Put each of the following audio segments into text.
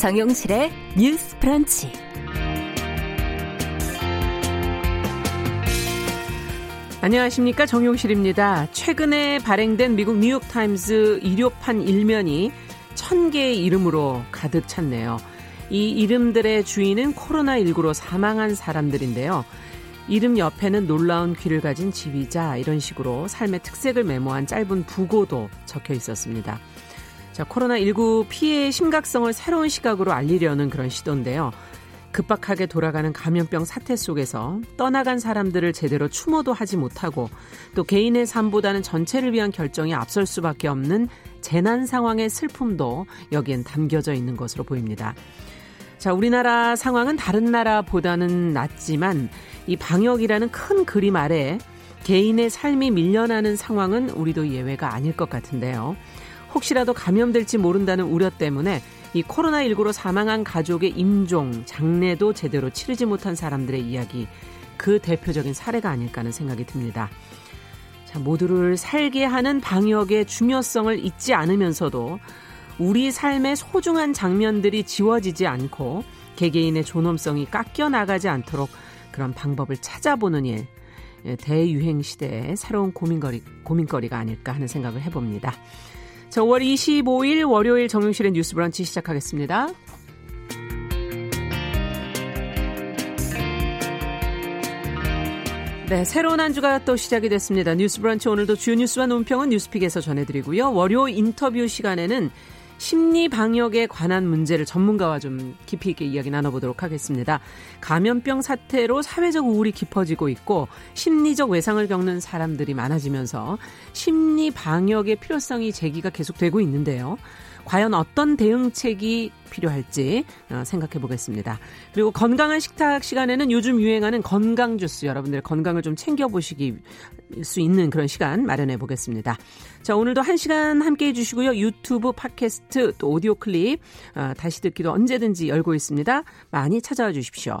정용실의 뉴스 브런치. 안녕하십니까 정용실입니다. 최근에 발행된 미국 뉴욕타임즈 일요판 일면이 천 개의 이름으로 가득 찼네요. 이 이름들의 주인은 코로나19로 사망한 사람들인데요. 이름 옆에는 놀라운 귀를 가진 지휘자 이런 식으로 삶의 특색을 메모한 짧은 부고도 적혀 있었습니다. 자, 코로나19 피해의 심각성을 새로운 시각으로 알리려는 그런 시도인데요. 급박하게 돌아가는 감염병 사태 속에서 떠나간 사람들을 제대로 추모도 하지 못하고 또 개인의 삶보다는 전체를 위한 결정이 앞설 수밖에 없는 재난 상황의 슬픔도 여기엔 담겨져 있는 것으로 보입니다. 자, 우리나라 상황은 다른 나라보다는 낫지만 이 방역이라는 큰 그림 아래 개인의 삶이 밀려나는 상황은 우리도 예외가 아닐 것 같은데요. 혹시라도 감염될지 모른다는 우려 때문에 이 코로나19로 사망한 가족의 임종, 장례도 제대로 치르지 못한 사람들의 이야기, 그 대표적인 사례가 아닐까 하는 생각이 듭니다. 자, 모두를 살게 하는 방역의 중요성을 잊지 않으면서도 우리 삶의 소중한 장면들이 지워지지 않고 개개인의 존엄성이 깎여 나가지 않도록 그런 방법을 찾아보는 일, 예, 대유행 시대의 새로운 고민거리, 고민거리가 아닐까 하는 생각을 해봅니다. 자, 5월 25일 월요일 정용실의 뉴스 브런치 시작하겠습니다. 네, 새로운 한 주가 또 시작이 됐습니다. 뉴스 브런치 오늘도 주요 뉴스와 논평은 뉴스픽에서 전해드리고요. 월요 인터뷰 시간에는 심리 방역에 관한 문제를 전문가와 좀 깊이 있게 이야기 나눠보도록 하겠습니다. 감염병 사태로 사회적 우울이 깊어지고 있고 심리적 외상을 겪는 사람들이 많아지면서 심리 방역의 필요성이 제기가 계속되고 있는데요. 과연 어떤 대응책이 필요할지 어, 생각해 보겠습니다. 그리고 건강한 식탁 시간에는 요즘 유행하는 건강 주스 여러분들 건강을 좀 챙겨 보시기 수 있는 그런 시간 마련해 보겠습니다. 자, 오늘도 한 시간 함께 해 주시고요. 유튜브 팟캐스트 또 오디오 클립 어, 다시 듣기도 언제든지 열고 있습니다. 많이 찾아와 주십시오.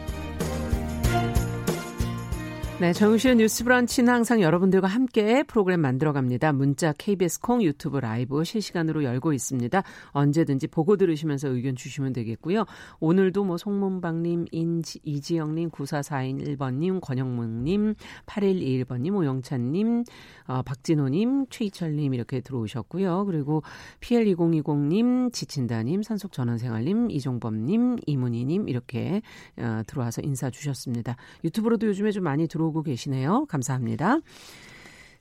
네, 정우실의 뉴스 브런치는 항상 여러분들과 함께 프로그램 만들어갑니다. 문자 KBS 콩 유튜브 라이브 실시간으로 열고 있습니다. 언제든지 보고 들으시면서 의견 주시면 되겠고요. 오늘도 뭐 송문방님, 인지, 이지영님, 9441번님, 권영문님, 8121번님, 오영찬님, 어, 박진호님, 최희철님 이렇게 들어오셨고요. 그리고 PL2020님, 지친다님, 산속전원생활님, 이종범님, 이문희님 이렇게 어, 들어와서 인사 주셨습니다. 유튜브로도 요즘에 좀 많이 들어오고 오고 계시네요. 감사합니다.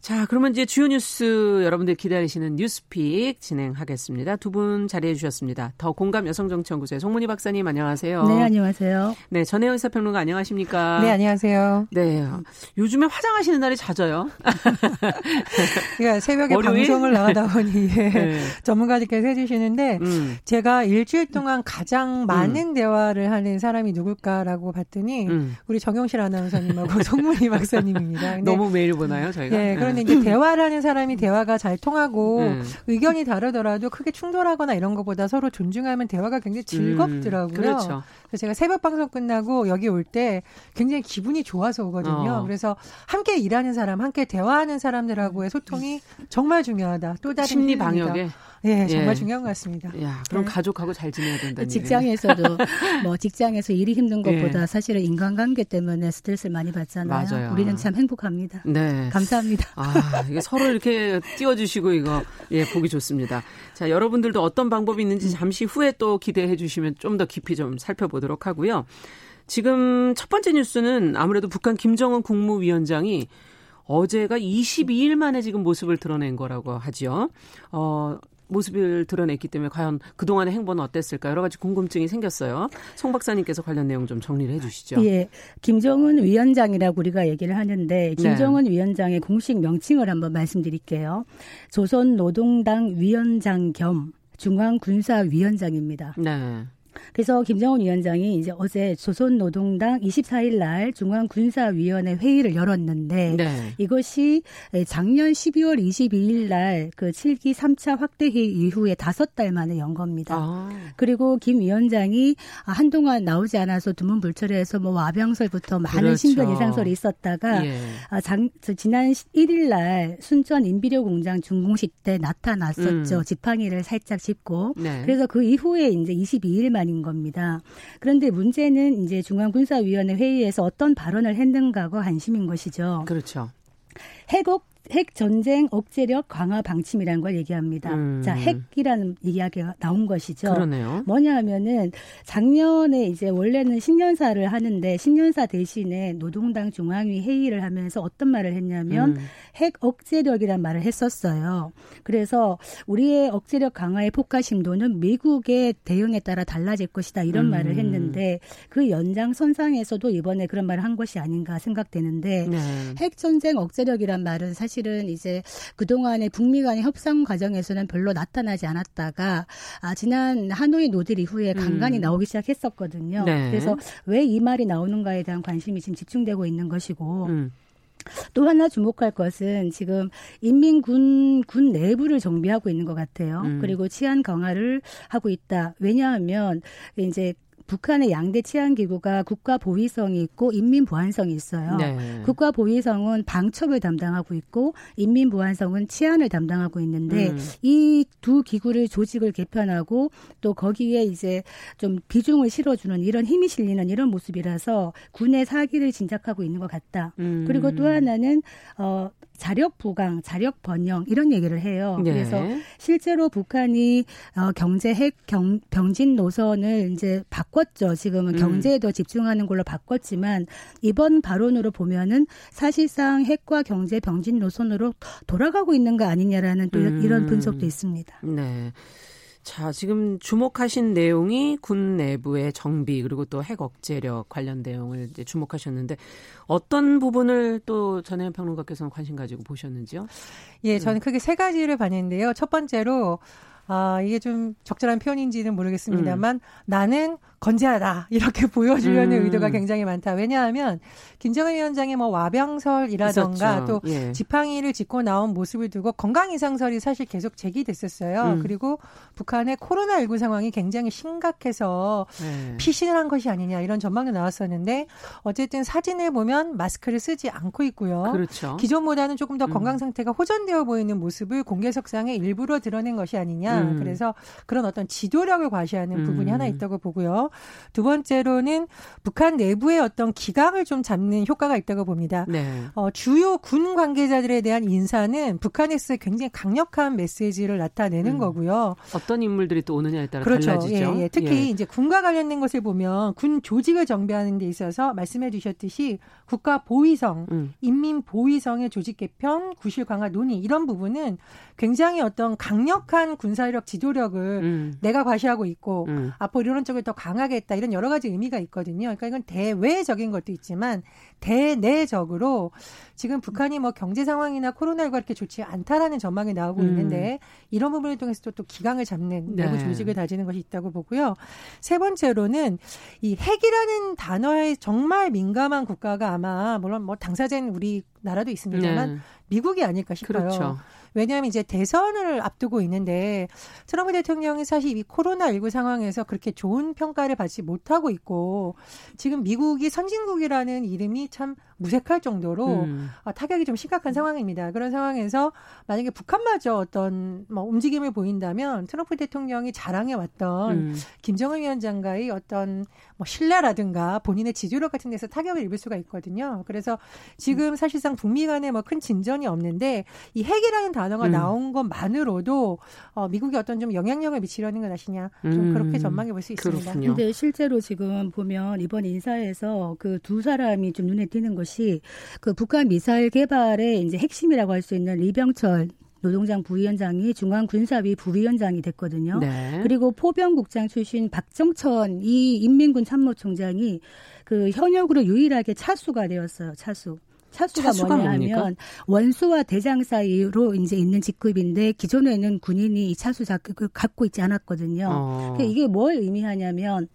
자, 그러면 이제 주요 뉴스 여러분들 기다리시는 뉴스픽 진행하겠습니다. 두 분 자리해 주셨습니다. 더 공감 여성정치연구소의 송문희 박사님 안녕하세요. 네, 안녕하세요. 네, 전혜연 사평론가 안녕하십니까? 네, 안녕하세요. 네. 요즘에 화장하시는 날이 잦아요. 그러니까 새벽에 월요일? 방송을 나가다 보니 예, 네. 전문가들께서 해 주시는데 음. 제가 일주일 동안 가장 많은 음. 대화를 하는 사람이 누굴까라고 봤더니 음. 우리 정영실 아나운서님하고 송문희 박사님입니다. 너무 매일 보나요, 저희가? 네, 그런데 이제 대화를 하는 사람이 대화가 잘 통하고 음. 의견이 다르더라도 크게 충돌하거나 이런 것보다 서로 존중하면 대화가 굉장히 즐겁더라고요. 음, 그렇죠. 그래서 제가 새벽 방송 끝나고 여기 올 때 굉장히 기분이 좋아서 오거든요. 어. 그래서 함께 일하는 사람, 함께 대화하는 사람들하고의 소통이 정말 중요하다. 또 다른 심리 방역에 예, 정말 예. 중요한 것 같습니다. 야, 그럼 네. 가족하고 잘 지내야 된다는 직장에서도 뭐 직장에서 일이 힘든 것보다 예. 사실은 인간관계 때문에 스트레스를 많이 받잖아요. 맞아요. 우리는 참 행복합니다. 네. 감사합니다. 아, 이게 서로 이렇게 띄워주시고 이거 예 보기 좋습니다. 자, 여러분들도 어떤 방법이 있는지 잠시 후에 또 기대해 주시면 좀 더 깊이 좀 살펴보도록 하고요. 지금 첫 번째 뉴스는 아무래도 북한 김정은 국무위원장이 어제가 22일 만에 지금 모습을 드러낸 거라고 하죠. 어, 모습을 드러냈기 때문에 과연 그동안의 행보는 어땠을까 여러 가지 궁금증이 생겼어요. 송 박사님께서 관련 내용 좀 정리를 해 주시죠. 예. 김정은 위원장이라고 우리가 얘기를 하는데 김정은 네. 위원장의 공식 명칭을 한번 말씀드릴게요. 조선 노동당 위원장 겸 중앙군사위원장입니다. 네. 그래서 김정은 위원장이 이제 어제 조선노동당 24일 날 중앙군사위원회 회의를 열었는데 네. 이것이 작년 12월 22일 날 그 7기 3차 확대 회의 이후에 다섯 달 만에 연 겁니다. 아. 그리고 김 위원장이 한동안 나오지 않아서 두문불철해서 뭐 와병설부터 많은 그렇죠. 신변 이상설이 있었다가 예. 아, 장, 지난 1일 날 순천 인비료 공장 준공식 때 나타났었죠. 음. 지팡이를 살짝 짚고. 네. 그래서 그 이후에 이제 22일 만 아닌 겁니다. 그런데 문제는 이제 중앙군사위원회 회의에서 어떤 발언을 했는가가 관심인 것이죠. 그렇죠. 해국 핵 전쟁 억제력 강화 방침이라는 걸 얘기합니다. 음. 자, 핵이라는 이야기가 나온 것이죠. 그러네요. 뭐냐 하면은 작년에 이제 원래는 신년사를 하는데 신년사 대신에 노동당 중앙위 회의를 하면서 어떤 말을 했냐면 음. 핵 억제력이란 말을 했었어요. 그래서 우리의 억제력 강화의 폭파 심도는 미국의 대응에 따라 달라질 것이다 이런 음. 말을 했는데 그 연장선상에서도 이번에 그런 말을 한 것이 아닌가 생각되는데 네. 핵 전쟁 억제력이란 말은 사실 사실은 이제 그동안의 북미 간의 협상 과정에서는 별로 나타나지 않았다가 아, 지난 하노이 노딜 이후에 간간히 음. 나오기 시작했었거든요. 네. 그래서 왜 이 말이 나오는가에 대한 관심이 지금 집중되고 있는 것이고 음. 또 하나 주목할 것은 지금 인민군 군 내부를 정비하고 있는 것 같아요. 음. 그리고 치안 강화를 하고 있다. 왜냐하면 이제 북한의 양대 치안기구가 국가보위성이 있고 인민보안성이 있어요. 네. 국가보위성은 방첩을 담당하고 있고 인민보안성은 치안을 담당하고 있는데 음. 이두 기구를 조직을 개편하고 또 거기에 이제 좀 비중을 실어주는 이런 힘이 실리는 이런 모습이라서 군의 사기를 진작하고 있는 것 같다. 음. 그리고 또 하나는 어 자력 부강, 자력 번영 이런 얘기를 해요. 네. 그래서 실제로 북한이 어, 경제 핵 경, 병진 노선을 이제 바꿨죠. 지금은 음. 경제에 더 집중하는 걸로 바꿨지만 이번 발언으로 보면은 사실상 핵과 경제 병진 노선으로 돌아가고 있는 거 아니냐라는 또 음. 이런 분석도 있습니다. 네. 자, 지금 주목하신 내용이 군 내부의 정비 그리고 또 핵 억제력 관련 내용을 이제 주목하셨는데 어떤 부분을 또 전혜연 평론가께서는 관심 가지고 보셨는지요? 예, 저는 음. 크게 세 가지를 봤는데요. 첫 번째로 아, 이게 좀 적절한 표현인지는 모르겠습니다만 음. 나는 건재하다 이렇게 보여주려는 음. 의도가 굉장히 많다. 왜냐하면 김정은 위원장의 뭐 와병설이라던가 또 예. 지팡이를 짚고 나온 모습을 두고 건강 이상설이 사실 계속 제기됐었어요. 음. 그리고 북한의 코로나19 상황이 굉장히 심각해서 네. 피신을 한 것이 아니냐 이런 전망도 나왔었는데 어쨌든 사진을 보면 마스크를 쓰지 않고 있고요. 그렇죠. 기존보다는 조금 더 음. 건강 상태가 호전되어 보이는 모습을 공개석상에 일부러 드러낸 것이 아니냐. 음. 그래서 그런 어떤 지도력을 과시하는 부분이 음. 하나 있다고 보고요. 두 번째로는 북한 내부의 어떤 기강을 좀 잡는 효과가 있다고 봅니다. 네. 어, 주요 군 관계자들에 대한 인사는 북한에서 굉장히 강력한 메시지를 나타내는 음. 거고요. 어떤 인물들이 또 오느냐에 따라 그렇죠. 달라지죠. 예, 예. 특히 예. 이제 군과 관련된 것을 보면 군 조직을 정비하는 데 있어서 말씀해 주셨듯이 국가 보위성, 음. 인민 보위성의 조직 개편, 구실 강화 논의 이런 부분은 굉장히 어떤 강력한 군사력 지도력을 음. 내가 과시하고 있고 음. 앞으로 이런 쪽을 더강 하게 했다 이런 여러 가지 의미가 있거든요. 그러니까 이건 대외적인 것도 있지만 대내적으로 지금 북한이 뭐 경제 상황이나 코로나19가 그렇게 좋지 않다라는 전망이 나오고 음. 있는데 이런 부분을 통해서 또, 또 기강을 잡는 내부 네. 조직을 다지는 것이 있다고 보고요. 세 번째로는 이 핵이라는 단어에 정말 민감한 국가가 아마 물론 뭐 당사자는 우리 나라도 있습니다만 네. 미국이 아닐까 싶어요. 그렇죠. 왜냐하면 이제 대선을 앞두고 있는데 트럼프 대통령이 사실 이 코로나19 상황에서 그렇게 좋은 평가를 받지 못하고 있고 지금 미국이 선진국이라는 이름이 참 무색할 정도로 음. 아, 타격이 좀 심각한 상황입니다. 그런 상황에서 만약에 북한마저 어떤 뭐 움직임을 보인다면 트럼프 대통령이 자랑해 왔던 음. 김정은 위원장과의 어떤 뭐 신뢰라든가 본인의 지지력 같은 데서 타격을 입을 수가 있거든요. 그래서 지금 사실상 북미 간에 뭐 큰 진전이 없는데 이 핵이라는 단어가 음. 나온 것만으로도 어, 미국이 어떤 좀 영향력을 미치려는 것 아시냐 좀 음. 그렇게 전망해 볼 수 있습니다. 그런데 실제로 지금 보면 이번 인사에서 그 두 사람이 좀 눈에 띄는 것이 것이 그 북한 미사일 개발의 이제 핵심이라고 할 수 있는 리병철 노동장 부위원장이 중앙군사위 부위원장이 됐거든요. 네. 그리고 포병국장 출신 박정천 이 인민군 참모총장이 그 현역으로 유일하게 차수가 되었어요. 차수. 차수가, 차수가 뭐냐 하면 원수와 대장 사이로 이제 있는 직급인데 기존에는 군인이 이 차수 자격을 갖고 있지 않았거든요. 어. 그러니까 이게 뭘 의미하냐면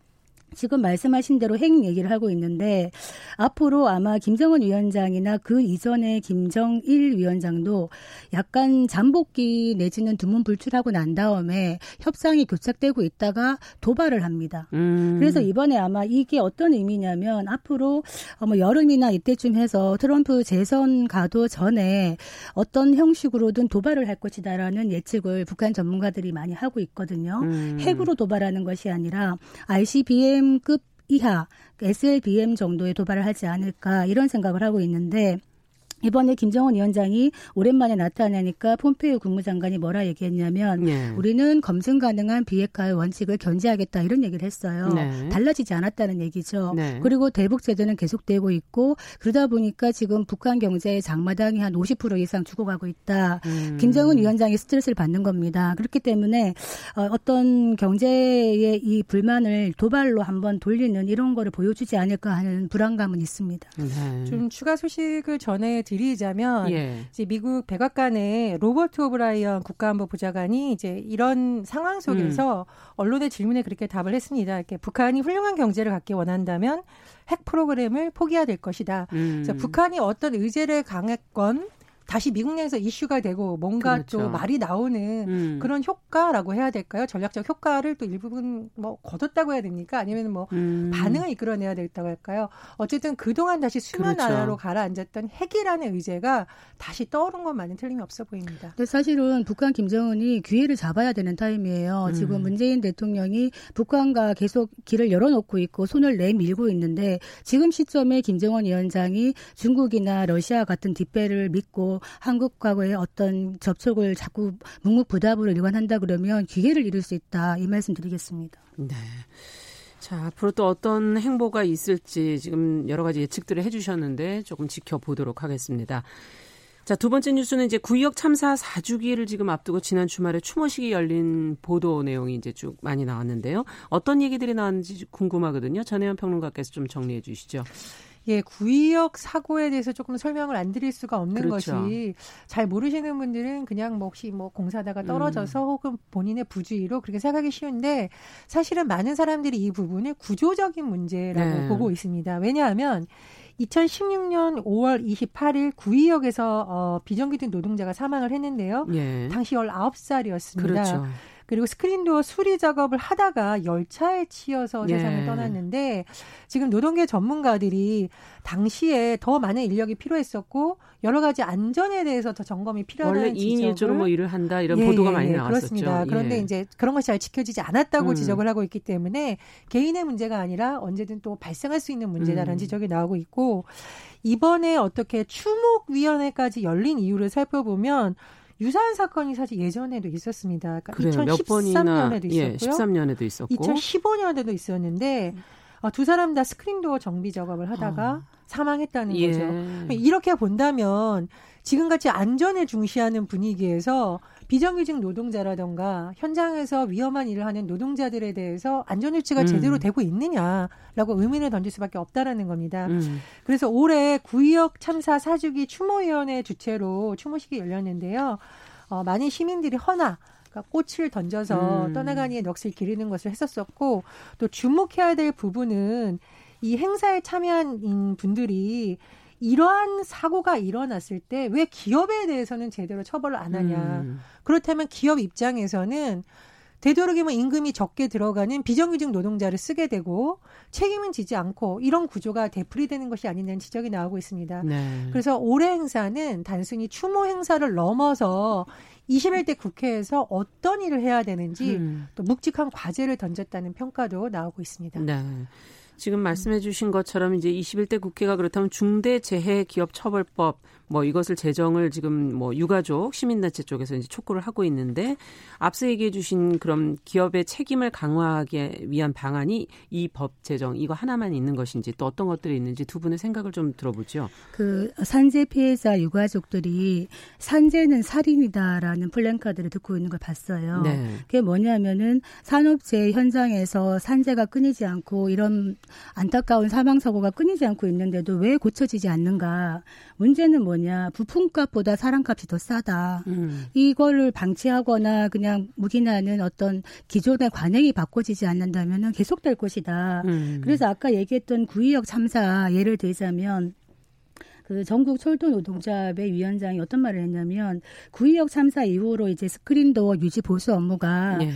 지금 말씀하신 대로 핵 얘기를 하고 있는데 앞으로 아마 김정은 위원장이나 그 이전에 김정일 위원장도 약간 잠복기 내지는 두문불출하고 난 다음에 협상이 교착되고 있다가 도발을 합니다. 음. 그래서 이번에 아마 이게 어떤 의미냐면 앞으로 뭐 여름이나 이때쯤 해서 트럼프 재선 가도 전에 어떤 형식으로든 도발을 할 것이다라는 예측을 북한 전문가들이 많이 하고 있거든요. 음. 핵으로 도발하는 것이 아니라 ICBM BM급 이하 SLBM 정도의 도발을 하지 않을까 이런 생각을 하고 있는데 이번에 김정은 위원장이 오랜만에 나타나니까 폼페이오 국무장관이 뭐라 얘기했냐면 네. 우리는 검증 가능한 비핵화의 원칙을 견지하겠다 이런 얘기를 했어요. 네. 달라지지 않았다는 얘기죠. 네. 그리고 대북 제재는 계속되고 있고 그러다 보니까 지금 북한 경제의 장마당이 한 50% 이상 죽어가고 있다. 음. 김정은 위원장이 스트레스를 받는 겁니다. 그렇기 때문에 어, 어떤 경제의 이 불만을 도발로 한번 돌리는 이런 거를 보여주지 않을까 하는 불안감은 있습니다. 네. 좀 추가 소식을 전해 드리 드리자면 예. 이제 미국 백악관의 로버트 오브라이언 국가안보 보좌관이 이제 이런 상황 속에서 음. 언론의 질문에 그렇게 답을 했습니다. 이렇게 북한이 훌륭한 경제를 갖기 원한다면 핵 프로그램을 포기해야 될 것이다. 음. 북한이 어떤 의제를 강했건 다시 미국 내에서 이슈가 되고 뭔가 그렇죠. 또 말이 나오는 음. 그런 효과라고 해야 될까요? 전략적 효과를 또 일부분 뭐 거뒀다고 해야 됩니까? 아니면 뭐 음. 반응을 이끌어내야 되겠다고 할까요? 어쨌든 그동안 다시 수면 그렇죠. 아래로 가라앉았던 핵이라는 의제가 다시 떠오른 것만은 틀림이 없어 보입니다. 근데 사실은 북한 김정은이 기회를 잡아야 되는 타임이에요. 음. 지금 문재인 대통령이 북한과 계속 길을 열어놓고 있고 손을 내밀고 있는데 지금 시점에 김정은 위원장이 중국이나 러시아 같은 뒷배를 믿고 한국과의 어떤 접촉을 자꾸 묵묵부답으로 일관한다 그러면 기회를 잃을 수 있다 이 말씀 드리겠습니다. 네. 자, 앞으로 또 어떤 행보가 있을지 지금 여러 가지 예측들을 해주셨는데 조금 지켜보도록 하겠습니다. 자, 두 번째 뉴스는 이제 구역 참사 4주기를 지금 앞두고 지난 주말에 추모식이 열린 보도 내용이 이제 쭉 많이 나왔는데요. 어떤 얘기들이 나왔는지 궁금하거든요. 전혜연 평론가께서 좀 정리해 주시죠. 예, 구의역 사고에 대해서 조금 설명을 안 드릴 수가 없는 그렇죠. 것이 잘 모르시는 분들은 그냥 뭐 혹시 뭐 공사다가 음. 떨어져서 음. 혹은 본인의 부주의로 그렇게 생각하기 쉬운데 사실은 많은 사람들이 이 부분을 구조적인 문제라고 네. 보고 있습니다. 왜냐하면 2016년 5월 28일 구의역에서 어, 비정규직 노동자가 사망을 했는데요. 예. 당시 19살이었습니다. 그렇죠. 그리고 스크린도어 수리 작업을 하다가 열차에 치여서 예. 세상을 떠났는데 지금 노동계 전문가들이 당시에 더 많은 인력이 필요했었고 여러 가지 안전에 대해서 더 점검이 필요하다는 원래 2인 1조로 뭐 일을 한다 이런 예, 보도가 많이 예, 나왔었죠. 그렇습니다. 그런데 예. 이제 그런 것이 잘 지켜지지 않았다고 음. 지적을 하고 있기 때문에 개인의 문제가 아니라 언제든 또 발생할 수 있는 문제다라는 음. 지적이 나오고 있고 이번에 어떻게 추목위원회까지 열린 이유를 살펴보면 유사한 사건이 사실 예전에도 있었습니다. 그러니까 그래요. 2013년에도 예, 있었고요. 예, 13년에도 있었고 2015년에도 있었는데 어, 두 사람 다 스크린도어 정비 작업을 하다가 어. 사망했다는 예. 거죠. 이렇게 본다면 지금같이 안전을 중시하는 분위기에서 비정규직 노동자라던가 현장에서 위험한 일을 하는 노동자들에 대해서 안전유치가 음. 제대로 되고 있느냐라고 의문을 던질 수밖에 없다라는 겁니다. 음. 그래서 올해 구의역 참사 사주기 추모위원회 주최로 추모식이 열렸는데요. 어, 많은 시민들이 허나 꽃을 던져서 음. 떠나가니에 넋을 기르는 것을 했었었고 또 주목해야 될 부분은 이 행사에 참여한 분들이 이러한 사고가 일어났을 때 왜 기업에 대해서는 제대로 처벌을 안 하냐. 음. 그렇다면 기업 입장에서는 되도록이면 임금이 적게 들어가는 비정규직 노동자를 쓰게 되고 책임은 지지 않고 이런 구조가 되풀이되는 것이 아니냐는 지적이 나오고 있습니다. 네. 그래서 올해 행사는 단순히 추모 행사를 넘어서 21대 국회에서 어떤 일을 해야 되는지 음. 또 묵직한 과제를 던졌다는 평가도 나오고 있습니다. 네. 지금 말씀해 주신 것처럼 이제 21대 국회가 그렇다면 중대재해기업처벌법 뭐 이것을 제정을 지금 뭐 유가족 시민단체 쪽에서 이제 촉구를 하고 있는데 앞서 얘기해 주신 그런 기업의 책임을 강화하기 위한 방안이 이 법 제정 이거 하나만 있는 것인지 또 어떤 것들이 있는지 두 분의 생각을 좀 들어보죠. 그 산재 피해자 유가족들이 산재는 살인이다라는 플랜카드를 듣고 있는 걸 봤어요. 네. 그게 뭐냐면은 산업재 현장에서 산재가 끊이지 않고 이런 안타까운 사망 사고가 끊이지 않고 있는데도 왜 고쳐지지 않는가? 문제는 뭐 냐? 부품값보다 사람값이 더 싸다. 음. 이거를 방치하거나 그냥 묵인하는 어떤 기존의 관행이 바꿔지지 않는다면은 계속될 것이다. 음. 그래서 아까 얘기했던 구의역 참사 예를 들자면 그 전국 철도 노동조합의 위원장이 어떤 말을 했냐면 구의역 참사 이후로 이제 스크린도어 유지 보수 업무가 네.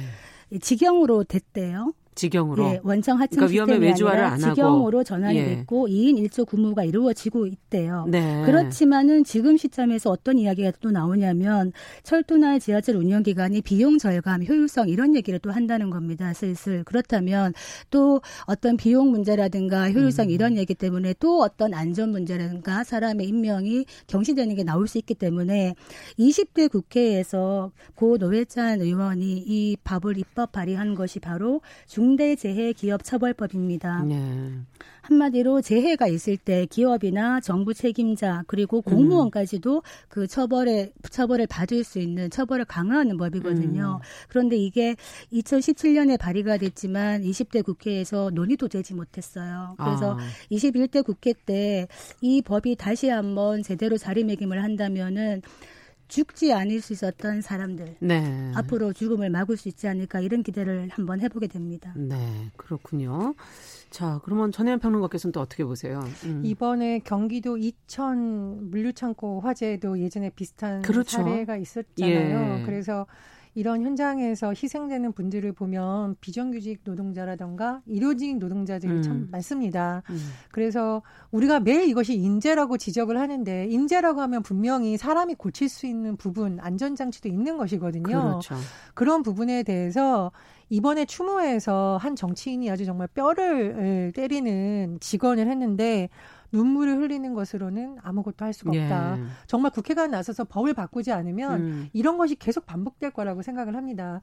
직영으로 됐대요. 직영으로. 예, 원청 하청 그러니까 시스템이 외주화를 아니라 직영으로 전환이 예. 됐고 2인 1조 근무가 이루어지고 있대요. 네. 그렇지만은 지금 시점에서 어떤 이야기가 또 나오냐면 철도나 지하철 운영 기간이 비용 절감, 효율성 이런 얘기를 또 한다는 겁니다. 슬슬 그렇다면 또 어떤 비용 문제라든가 효율성 음. 이런 얘기 때문에 또 어떤 안전 문제라든가 사람의 임명이 경시되는 게 나올 수 있기 때문에 20대 국회에서 고 노회찬 의원이 이 법을 입법 발의한 것이 바로 중 중대재해기업처벌법입니다. 네. 한마디로 재해가 있을 때 기업이나 정부 책임자 그리고 공무원까지도 그 처벌에 처벌을 받을 수 있는 처벌을 강화하는 법이거든요. 음. 그런데 이게 2017년에 발의가 됐지만 20대 국회에서 논의도 되지 못했어요. 그래서 아. 21대 국회 때 이 법이 다시 한번 제대로 자리매김을 한다면은 죽지 않을 수 있었던 사람들 네. 앞으로 죽음을 막을 수 있지 않을까 이런 기대를 한번 해보게 됩니다. 네, 그렇군요. 자, 그러면 전혜연 평론가께서는 또 어떻게 보세요? 음. 이번에 경기도 이천 물류창고 화재도 예전에 비슷한 그렇죠. 사례가 있었잖아요. 예. 그래서 이런 현장에서 희생되는 분들을 보면 비정규직 노동자라던가 일요직 노동자들이 음. 참 많습니다. 음. 그래서 우리가 매일 이것이 인재라고 지적을 하는데 인재라고 하면 분명히 사람이 고칠 수 있는 부분 안전장치도 있는 것이거든요. 그렇죠. 그런 부분에 대해서 이번에 추모에서 한 정치인이 아주 정말 뼈를 때리는 직언을 했는데 눈물을 흘리는 것으로는 아무것도 할 수가 없다. 예. 정말 국회가 나서서 법을 바꾸지 않으면 음. 이런 것이 계속 반복될 거라고 생각을 합니다.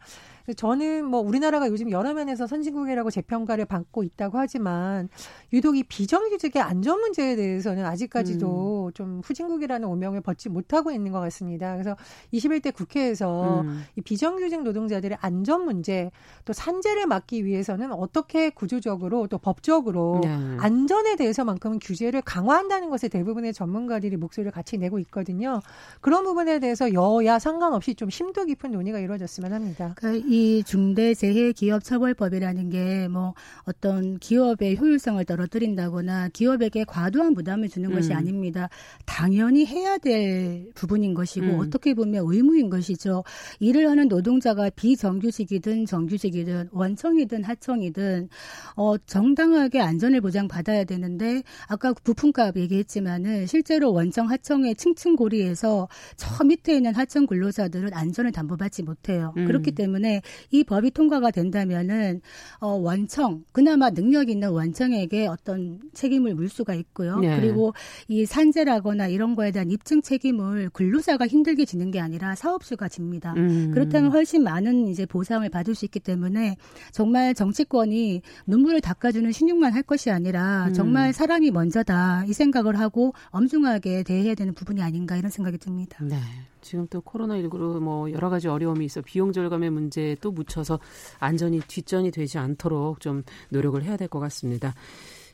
저는 뭐 우리나라가 요즘 여러 면에서 선진국이라고 재평가를 받고 있다고 하지만 유독 이 비정규직의 안전 문제에 대해서는 아직까지도 음. 좀 후진국이라는 오명을 벗지 못하고 있는 것 같습니다. 그래서 21대 국회에서 음. 이 비정규직 노동자들의 안전 문제 또 산재를 막기 위해서는 어떻게 구조적으로 또 법적으로 네. 안전에 대해서만큼은 규제를 규제를 강화한다는 것에 대부분의 전문가들이 목소리를 같이 내고 있거든요. 그런 부분에 대해서 여야 상관없이 좀 심도 깊은 논의가 이루어졌으면 합니다. 그러니까 이 중대재해기업처벌법이라는 게 뭐 어떤 기업의 효율성을 떨어뜨린다거나 기업에게 과도한 부담을 주는 음. 것이 아닙니다. 당연히 해야 될 부분인 것이고 음. 어떻게 보면 의무인 것이죠. 일을 하는 노동자가 비정규직이든 정규직이든 원청이든 하청이든 어 정당하게 안전을 보장받아야 되는데 아까 부품값 얘기했지만은 실제로 원청 하청의 층층고리에서 저 밑에 있는 하청 근로자들은 안전을 담보받지 못해요. 음. 그렇기 때문에 이 법이 통과가 된다면은 어 원청 그나마 능력 있는 원청에게 어떤 책임을 물 수가 있고요. 네. 그리고 이 산재라거나 이런 거에 대한 입증 책임을 근로자가 힘들게 지는 게 아니라 사업주가 집니다. 음. 그렇다면 훨씬 많은 이제 보상을 받을 수 있기 때문에 정말 정치권이 눈물을 닦아주는 신용만 할 것이 아니라 음. 정말 사람이 먼저다. 이 생각을 하고 엄중하게 대해야 되는 부분이 아닌가 이런 생각이 듭니다. 네. 지금 또 코로나19로 뭐 여러 가지 어려움이 있어 비용 절감의 문제에 또 묻혀서 안전이 뒷전이 되지 않도록 좀 노력을 해야 될 것 같습니다.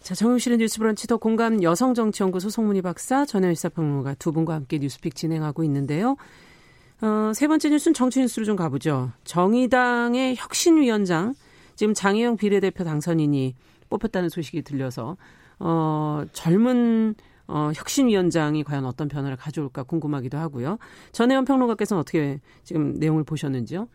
자, 정용실의 뉴스 브런치 더 공감 여성정치연구 소 송문희 박사, 전현 시사평론가 두 분과 함께 뉴스픽 진행하고 있는데요. 어, 세 번째 뉴스는 정치 뉴스로 좀 가보죠. 정의당의 혁신위원장, 지금 장혜영 비례대표 당선인이 뽑혔다는 소식이 들려서 어, 젊은 어, 혁신위원장이 과연 어떤 변화를 가져올까 궁금하기도 하고요. 전혜원 평론가께서는 어떻게 지금 내용을 보셨는지요?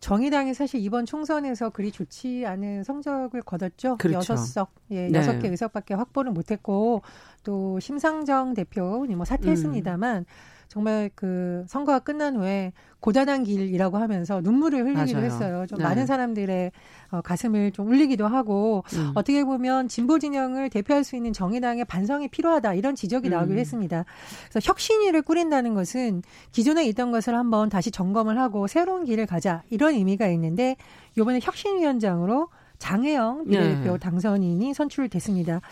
정의당이 사실 이번 총선에서 그리 좋지 않은 성적을 거뒀죠. 그렇죠. 6석, 예, 네. 6개 의석밖에 확보를 못했고 또 심상정 대표 뭐 사퇴했습니다만 음. 정말 그 선거가 끝난 후에 고단한 길이라고 하면서 눈물을 흘리기도 맞아요. 했어요. 좀 네. 많은 사람들의 어, 가슴을 좀 울리기도 하고 음. 어떻게 보면 진보 진영을 대표할 수 있는 정의당의 반성이 필요하다 이런 지적이 음. 나오기도 했습니다. 그래서 혁신위를 꾸린다는 것은 기존에 있던 것을 한번 다시 점검을 하고 새로운 길을 가자 이런 의미가 있는데 이번에 혁신위원장으로 장혜영 비례대표 네. 당선인이 선출됐습니다.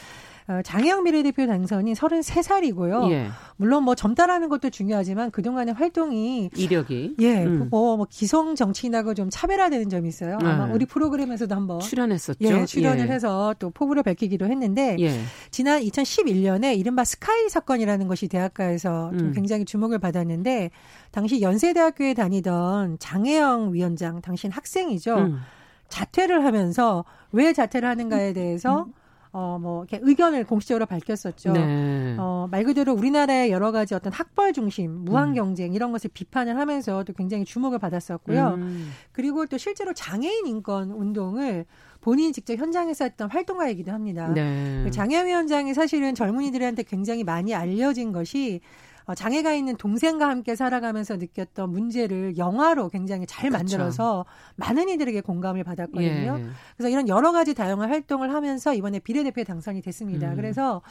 어, 장혜영 비례대표 당선인 33살이고요. 예. 물론 뭐 젊다라는 것도 중요하지만 그동안의 활동이 이력이 예, 음. 뭐, 뭐 기성 정치인하고 좀 차별화되는 점이 있어요. 아마 네. 우리 프로그램에서도 한번 출연했었죠. 예, 출연을 예. 해서 또 포부를 밝히기도 했는데 예. 지난 2011년에 이른바 스카이 사건이라는 것이 대학가에서 음. 굉장히 주목을 받았는데 당시 연세대학교에 다니던 장혜영 위원장 당신 학생이죠. 음. 자퇴를 하면서 왜 자퇴를 하는가에 대해서 음. 어, 뭐, 이렇게 의견을 공식적으로 밝혔었죠. 네. 어, 말 그대로 우리나라의 여러 가지 어떤 학벌 중심, 무한 음. 경쟁, 이런 것을 비판을 하면서 또 굉장히 주목을 받았었고요. 음. 그리고 또 실제로 장애인 인권 운동을 본인이 직접 현장에서 했던 활동가이기도 합니다. 네. 그 장애 위원장이 사실은 젊은이들한테 굉장히 많이 알려진 것이 어, 장애가 있는 동생과 함께 살아가면서 느꼈던 문제를 영화로 굉장히 잘. 만들어서 많은 이들에게 공감을 받았거든요. 예. 그래서 이런 여러 가지 다양한 활동을 하면서 이번에 비례대표에 당선이 됐습니다. 음. 그래서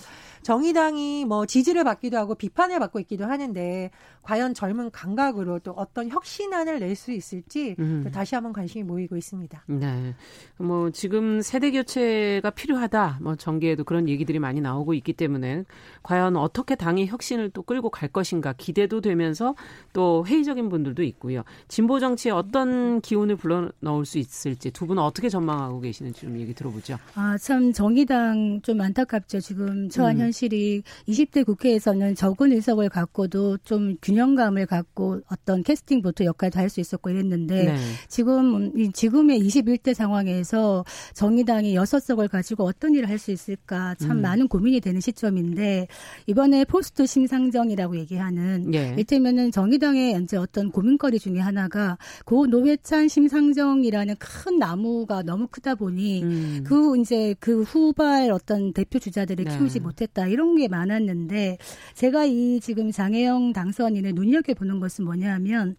정의당이 뭐 지지를 받기도 하고 비판을 받고 있기도 하는데 과연 젊은 감각으로 또 어떤 혁신안을 낼 수 있을지 음. 다시 한번 관심이 모이고 있습니다. 네. 뭐 지금 세대 교체가 필요하다. 뭐 정계에도 그런 얘기들이 많이 나오고 있기 때문에 과연 어떻게 당의 혁신을 또 끌고 갈 것인가 기대도 되면서 또 회의적인 분들도 있고요. 진보 정치에 어떤 기운을 불러 넣을 수 있을지 두 분은 어떻게 전망하고 계시는지 좀 얘기 들어보죠. 아, 참 정의당 좀 안타깝죠. 지금 처한 음. 현실이 20대 국회에서는 적은 의석을 갖고도 좀 균형감을 갖고 어떤 캐스팅 보트 역할도 할 수 있었고 이랬는데 네. 지금 지금의 21대 상황에서 정의당이 6석을 가지고 어떤 일을 할 수 있을까 참 음. 많은 고민이 되는 시점인데 이번에 포스트 심상정이라고 얘기하는 예. 이를테면은 정의당의 이제 어떤 고민거리 중에 하나가 고 노회찬 심상정이라는 큰 나무가 너무 크다 보니 음. 그 이제 그 후발 어떤 대표 주자들을 네. 키우지 못했다 이런 게 많았는데 제가 이 지금 장혜영 당선인을 눈여겨 보는 것은 뭐냐면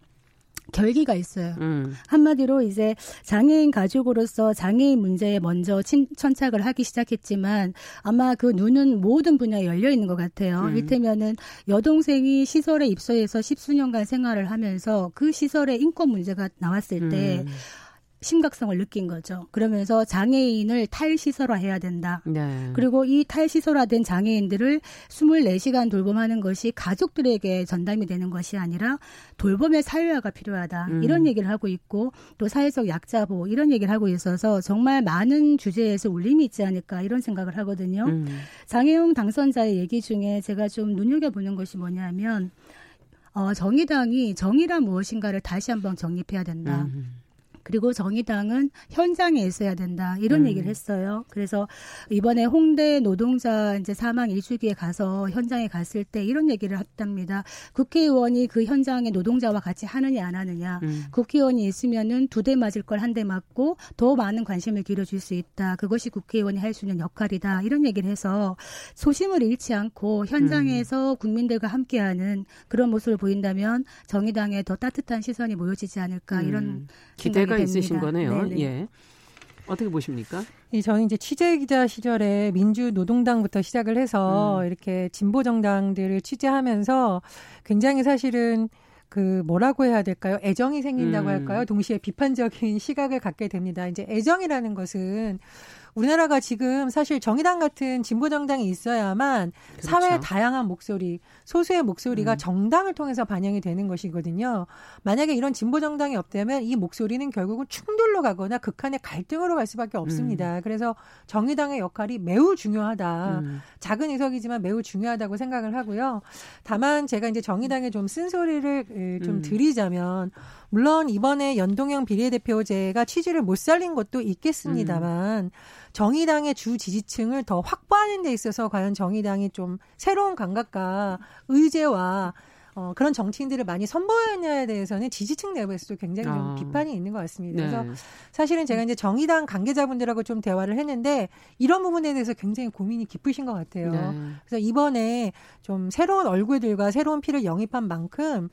결기가 있어요. 음. 한마디로 이제 장애인 가족으로서 장애인 문제에 먼저 친, 천착을 하기 시작했지만 아마 그 눈은 모든 분야에 열려 있는 것 같아요. 음. 이를테면은 여동생이 시설에 입소해서 십수년간 생활을 하면서 그 시설의 인권 문제가 나왔을 때 음. 심각성을 느낀 거죠. 그러면서 장애인을 탈시설화해야 된다. 네. 그리고 이 탈시설화된 장애인들을 24시간 돌봄하는 것이 가족들에게 전담이 되는 것이 아니라 돌봄의 사회화가 필요하다. 음. 이런 얘기를 하고 있고 또 사회적 약자 보호 이런 얘기를 하고 있어서 정말 많은 주제에서 울림이 있지 않을까 이런 생각을 하거든요. 음. 장애용 당선자의 얘기 중에 제가 좀 눈여겨보는 것이 뭐냐면 어, 정의당이 정의란 무엇인가를 다시 한번 정립해야 된다. 음. 그리고 정의당은 현장에 있어야 된다 이런 음. 얘기를 했어요. 그래서 이번에 홍대 노동자 이제 사망 일주기에 가서 현장에 갔을 때 이런 얘기를 했답니다. 국회의원이 그 현장에 노동자와 같이 하느냐 안 하느냐. 음. 국회의원이 있으면은 두 대 맞을 걸 한 대 맞고 더 많은 관심을 기울여줄 수 있다. 그것이 국회의원이 할 수 있는 역할이다. 이런 얘기를 해서 소심을 잃지 않고 현장에서 음. 국민들과 함께하는 그런 모습을 보인다면 정의당에 더 따뜻한 시선이 모여지지 않을까 이런 음. 기대가 있으신 거네요. 네네. 예. 어떻게 보십니까? 이 저는 이제 취재 기자 시절에 민주노동당부터 시작을 해서 음. 이렇게 진보 정당들을 취재하면서 굉장히 사실은 그 뭐라고 해야 될까요? 애정이 생긴다고 음. 할까요? 동시에 비판적인 시각을 갖게 됩니다. 이제 애정이라는 것은 우리나라가 지금 사실 정의당 같은 진보 정당이 있어야만 그렇죠. 사회의 다양한 목소리, 소수의 목소리가 음. 정당을 통해서 반영이 되는 것이거든요. 만약에 이런 진보 정당이 없다면 이 목소리는 결국은 충돌로 가거나 극한의 갈등으로 갈 수밖에 없습니다. 음. 그래서 정의당의 역할이 매우 중요하다. 음. 작은 의석이지만 매우 중요하다고 생각을 하고요. 다만 제가 이제 정의당에 좀 쓴소리를 좀 음. 드리자면 물론 이번에 연동형 비례대표제가 취지를 못 살린 것도 있겠습니다만 음. 정의당의 주 지지층을 더 확보하는 데 있어서 과연 정의당이 좀 새로운 감각과 의제와 어, 그런 정치인들을 많이 선보였냐에 대해서는 지지층 내부에서도 굉장히 좀 아. 비판이 있는 것 같습니다. 네. 그래서 사실은 제가 이제 정의당 관계자분들하고 좀 대화를 했는데 이런 부분에 대해서 굉장히 고민이 깊으신 것 같아요. 네. 그래서 이번에 좀 새로운 얼굴들과 새로운 피를 영입한 만큼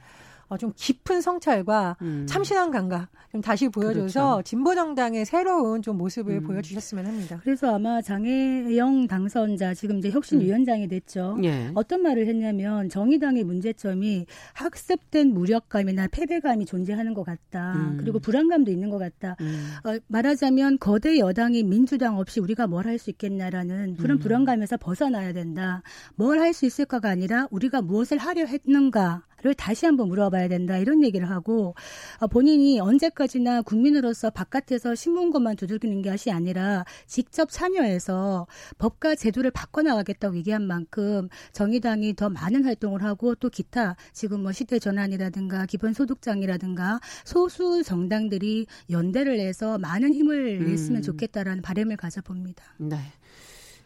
어, 좀 깊은 성찰과 음. 참신한 감각 좀 다시 보여줘서 그렇죠. 진보 정당의 새로운 좀 모습을 음. 보여주셨으면 합니다. 그래서 아마 장혜영 당선자 지금 이제 혁신위원장이 음. 됐죠. 예. 어떤 말을 했냐면 정의당의 문제점이 학습된 무력감이나 패배감이 존재하는 것 같다. 음. 그리고 불안감도 있는 것 같다. 음. 어, 말하자면 거대 여당인 민주당 없이 우리가 뭘 할 수 있겠냐라는 그런 음. 불안감에서 벗어나야 된다. 뭘 할 수 있을까가 아니라 우리가 무엇을 하려 했는가 를 다시 한번 물어봐야 된다 이런 얘기를 하고 어, 본인이 언제까지나 국민으로서 바깥에서 신문것만 두들기는 것이 아니라 직접 참여해서 법과 제도를 바꿔나가겠다고 얘기한 만큼 정의당이 더 많은 활동을 하고 또 기타 지금 뭐 시대 전환이라든가 기본소득장이라든가 소수 정당들이 연대를 해서 많은 힘을 냈으면 음. 좋겠다라는 바람을 가져봅니다. 네.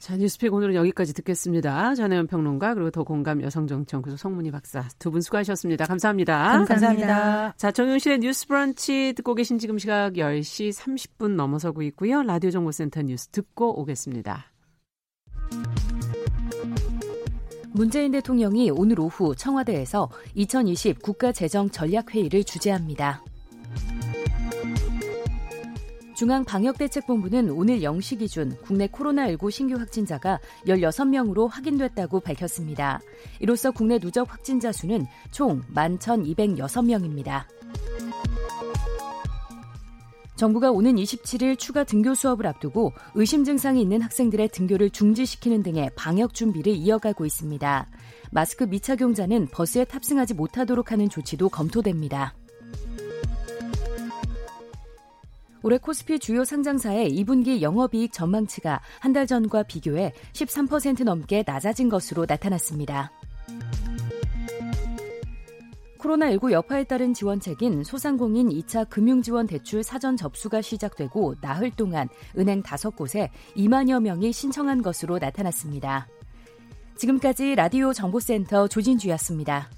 자, 뉴스픽 오늘은 여기까지 듣겠습니다. 전혜연 평론가 그리고 더 공감 여성정치연구소 성문희 박사 두 분 수고하셨습니다. 감사합니다. 감사합니다. 자, 정용실의 뉴스 브런치 듣고 계신 지금 시각 10시 30분 넘어서고 있고요. 라디오 정보센터 뉴스 듣고 오겠습니다. 문재인 대통령이 오늘 오후 청와대에서 2020 국가재정 전략회의를 주재합니다. 중앙방역대책본부는 오늘 0시 기준 국내 코로나19 신규 확진자가 16명으로 확인됐다고 밝혔습니다. 이로써 국내 누적 확진자 수는 총 11,206명입니다. 정부가 오는 27일 추가 등교 수업을 앞두고 의심 증상이 있는 학생들의 등교를 중지시키는 등의 방역 준비를 이어가고 있습니다. 마스크 미착용자는 버스에 탑승하지 못하도록 하는 조치도 검토됩니다. 올해 코스피 주요 상장사의 2분기 영업이익 전망치가 한 달 전과 비교해 13% 넘게 낮아진 것으로 나타났습니다. 코로나19 여파에 따른 지원책인 소상공인 2차 금융지원 대출 사전 접수가 시작되고 나흘 동안 은행 5곳에 2만여 명이 신청한 것으로 나타났습니다. 지금까지 라디오 정보센터 조진주였습니다.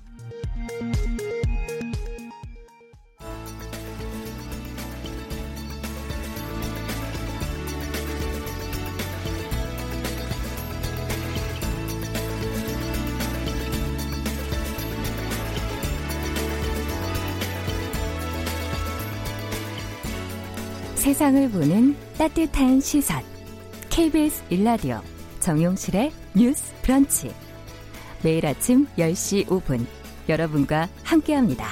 세상을 보는 따뜻한 시선. KBS 일라디오 정용실의 뉴스 브런치. 매일 아침 10시 5분 여러분과 함께합니다.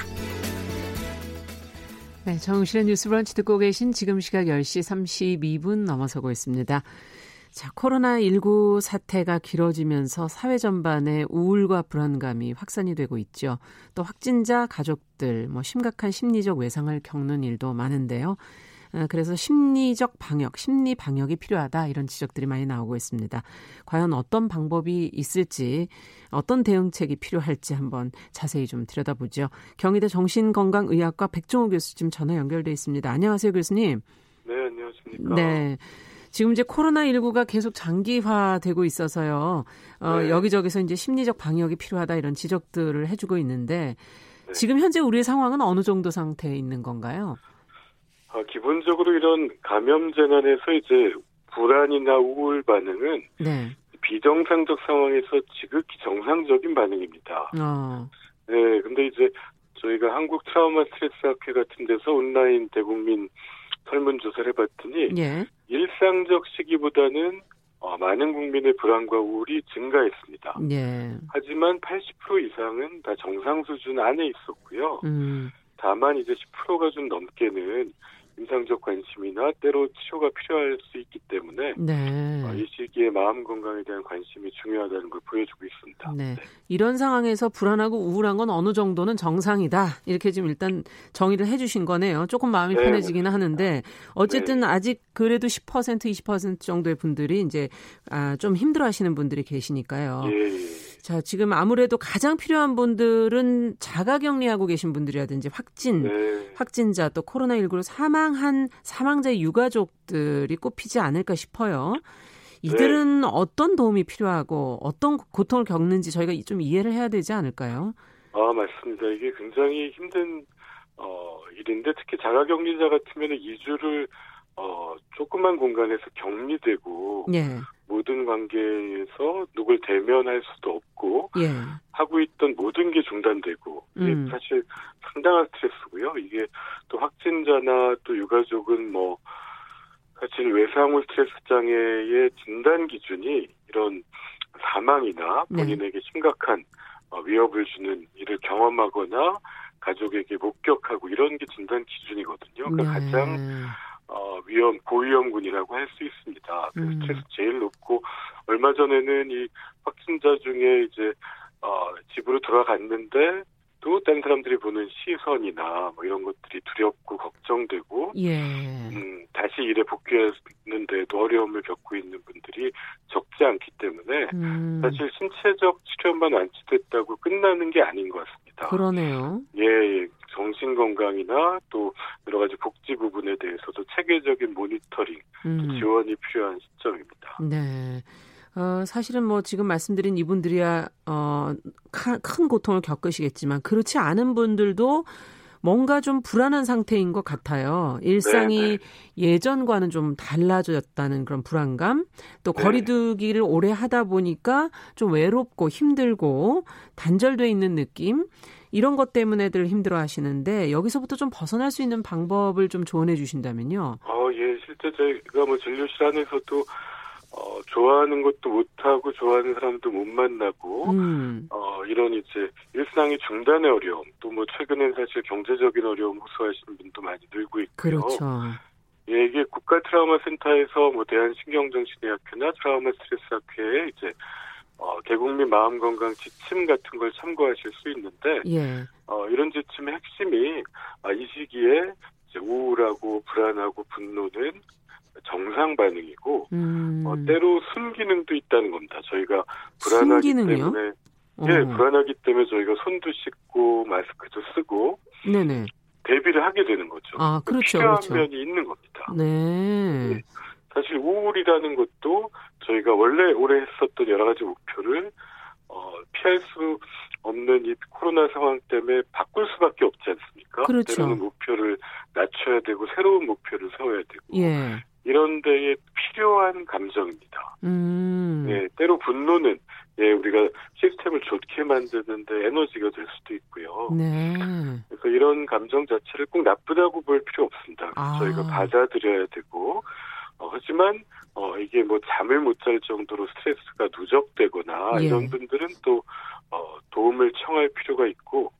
네, 정용실의 뉴스 브런치 듣고 계신 지금 시각 10시 32분 넘어서고 있습니다. 자, 코로나19 사태가 길어지면서 사회 전반에 우울과 불안감이 확산이 되고 있죠. 또 확진자 가족들, 뭐 심각한 심리적 외상을 겪는 일도 많은데요. 어, 그래서 심리적 방역, 심리 방역이 필요하다 이런 지적들이 많이 나오고 있습니다. 과연 어떤 방법이 있을지, 어떤 대응책이 필요할지 한번 자세히 좀 들여다보죠. 경희대 정신건강의학과 백종호 교수 지금 전화 연결돼 있습니다. 안녕하세요, 교수님. 네, 안녕하십니까. 네. 지금 이제 코로나19가 계속 장기화되고 있어서요. 어, 네. 여기저기서 이제 심리적 방역이 필요하다 이런 지적들을 해주고 있는데 네. 지금 현재 우리의 상황은 어느 정도 상태에 있는 건가요? 어, 기본적으로 이런 감염 재난에서 이제 불안이나 우울 반응은 네. 비정상적 상황에서 지극히 정상적인 반응입니다. 어. 네, 근데 이제 저희가 한국 트라우마 스트레스 학회 같은 데서 온라인 대국민 설문조사를 해봤더니 예. 일상적 시기보다는 어, 많은 국민의 불안과 우울이 증가했습니다. 예. 하지만 80% 이상은 다 정상 수준 안에 있었고요. 음. 다만 이제 10%가 좀 넘게는 임상적 관심이나 때로 치료가 필요할 수 있기 때문에 네. 어, 이 시기에 마음 건강에 대한 관심이 중요하다는 걸 보여주고 있습니다. 네. 네. 이런 상황에서 불안하고 우울한 건 어느 정도는 정상이다. 이렇게 지금 일단 정의를 해주신 거네요. 조금 마음이 네, 편해지기는 하는데 어쨌든 네. 아직 그래도 10% 20% 정도의 분들이 이제 아, 좀 힘들어하시는 분들이 계시니까요. 예. 예. 자, 지금 아무래도 가장 필요한 분들은 자가 격리하고 계신 분들이라든지 확진, 네. 확진자 또 코로나19로 사망한 사망자의 유가족들이 꼽히지 않을까 싶어요. 이들은 네. 어떤 도움이 필요하고 어떤 고통을 겪는지 저희가 좀 이해를 해야 되지 않을까요? 아 맞습니다. 이게 굉장히 힘든 어, 일인데 특히 자가 격리자 같으면 2주를 어, 조그만 공간에서 격리되고 예. 모든 관계에서 누굴 대면할 수도 없고 예. 하고 있던 모든 게 중단되고 음. 사실 상당한 스트레스고요. 이게 또 확진자나 또 유가족은 뭐 사실 외상후 스트레스 장애의 진단 기준이 이런 사망이나 네. 본인에게 네. 심각한 어, 위협을 주는 일을 경험하거나 가족에게 목격하고 이런 게 진단 기준이거든요. 그러니까 네. 가장 어, 위험 고위험군이라고 할 수 있습니다. 그 음. 스트레스 제일 높고 얼마 전에는 이 확진자 중에 이제 어, 집으로 돌아갔는데 또 다른 사람들이 보는 시선이나 뭐 이런 것들이 두렵고 걱정되고 예. 음, 다시 일에 복귀하는데도 어려움을 겪고 있는 분들이 적지 않기 때문에 음. 사실 신체적 치료만 완치됐다고 끝나는 게 아닌 것 같습니다. 그러네요. 예, 예. 정신 건강이나 또 여러 가지 복지 부분에 대해서도 체계적인 모니터링, 음. 지원이 필요한 시점입니다. 네. 어, 사실은 뭐 지금 말씀드린 이분들이야 어, 큰 고통을 겪으시겠지만 그렇지 않은 분들도 뭔가 좀 불안한 상태인 것 같아요. 일상이 네네. 네. 예전과는 좀 달라졌다는 그런 불안감, 또 네. 거리두기를 오래 하다 보니까 좀 외롭고 힘들고 단절돼 있는 느낌, 이런 것 때문에들 힘들어 하시는데 여기서부터 좀 벗어날 수 있는 방법을 좀 조언해 주신다면요. 어, 예, 실제 저희가 뭐 진료실 안에서도 어, 좋아하는 것도 못하고 좋아하는 사람도 못 만나고 음. 어, 이런 이제 일상의 중단의 어려움 또 뭐 최근엔 사실 경제적인 어려움 호소하시는 분도 많이 늘고 있고요. 그렇죠. 예, 이게 국가 트라우마 센터에서 뭐 대한신경정신의학회나 트라우마 스트레스 학회에 이제 어, 대국민 마음 건강 지침 같은 걸 참고하실 수 있는데 예. 어, 이런 지침의 핵심이 아, 이 시기에 이제 우울하고 불안하고 분노는 정상 반응이고 음. 어, 때로 순기능도 있다는 겁니다. 저희가 불안하기 순기능이요? 때문에 예, 어. 불안하기 때문에 저희가 손도 씻고 마스크도 쓰고 네네. 대비를 하게 되는 거죠. 아, 그렇죠. 필요한 그렇죠. 면이 있는 겁니다. 네. 네. 사실 우울이라는 것도 저희가 원래 오래 했었던 여러 가지 목표를 어, 피할 수 없는 이 코로나 상황 때문에 바꿀 수밖에 없지 않습니까? 그렇죠. 때로는 목표를 낮춰야 되고 새로운 목표를 세워야 되고 예. 이런 데에 필요한 감정입니다. 음. 예, 때로 분노는 예, 우리가 시스템을 좋게 만드는데 에너지가 될 수도 있고요. 네. 그래서 이런 감정 자체를 꼭 나쁘다고 볼 필요 없습니다. 아. 저희가 받아들여야 되고 어, 하지만 어, 이게 뭐 잠을 못 잘 정도로 스트레스가 누적되거나 예. 이런 분들은 또 어, 도움을 청할 필요가 있고 어,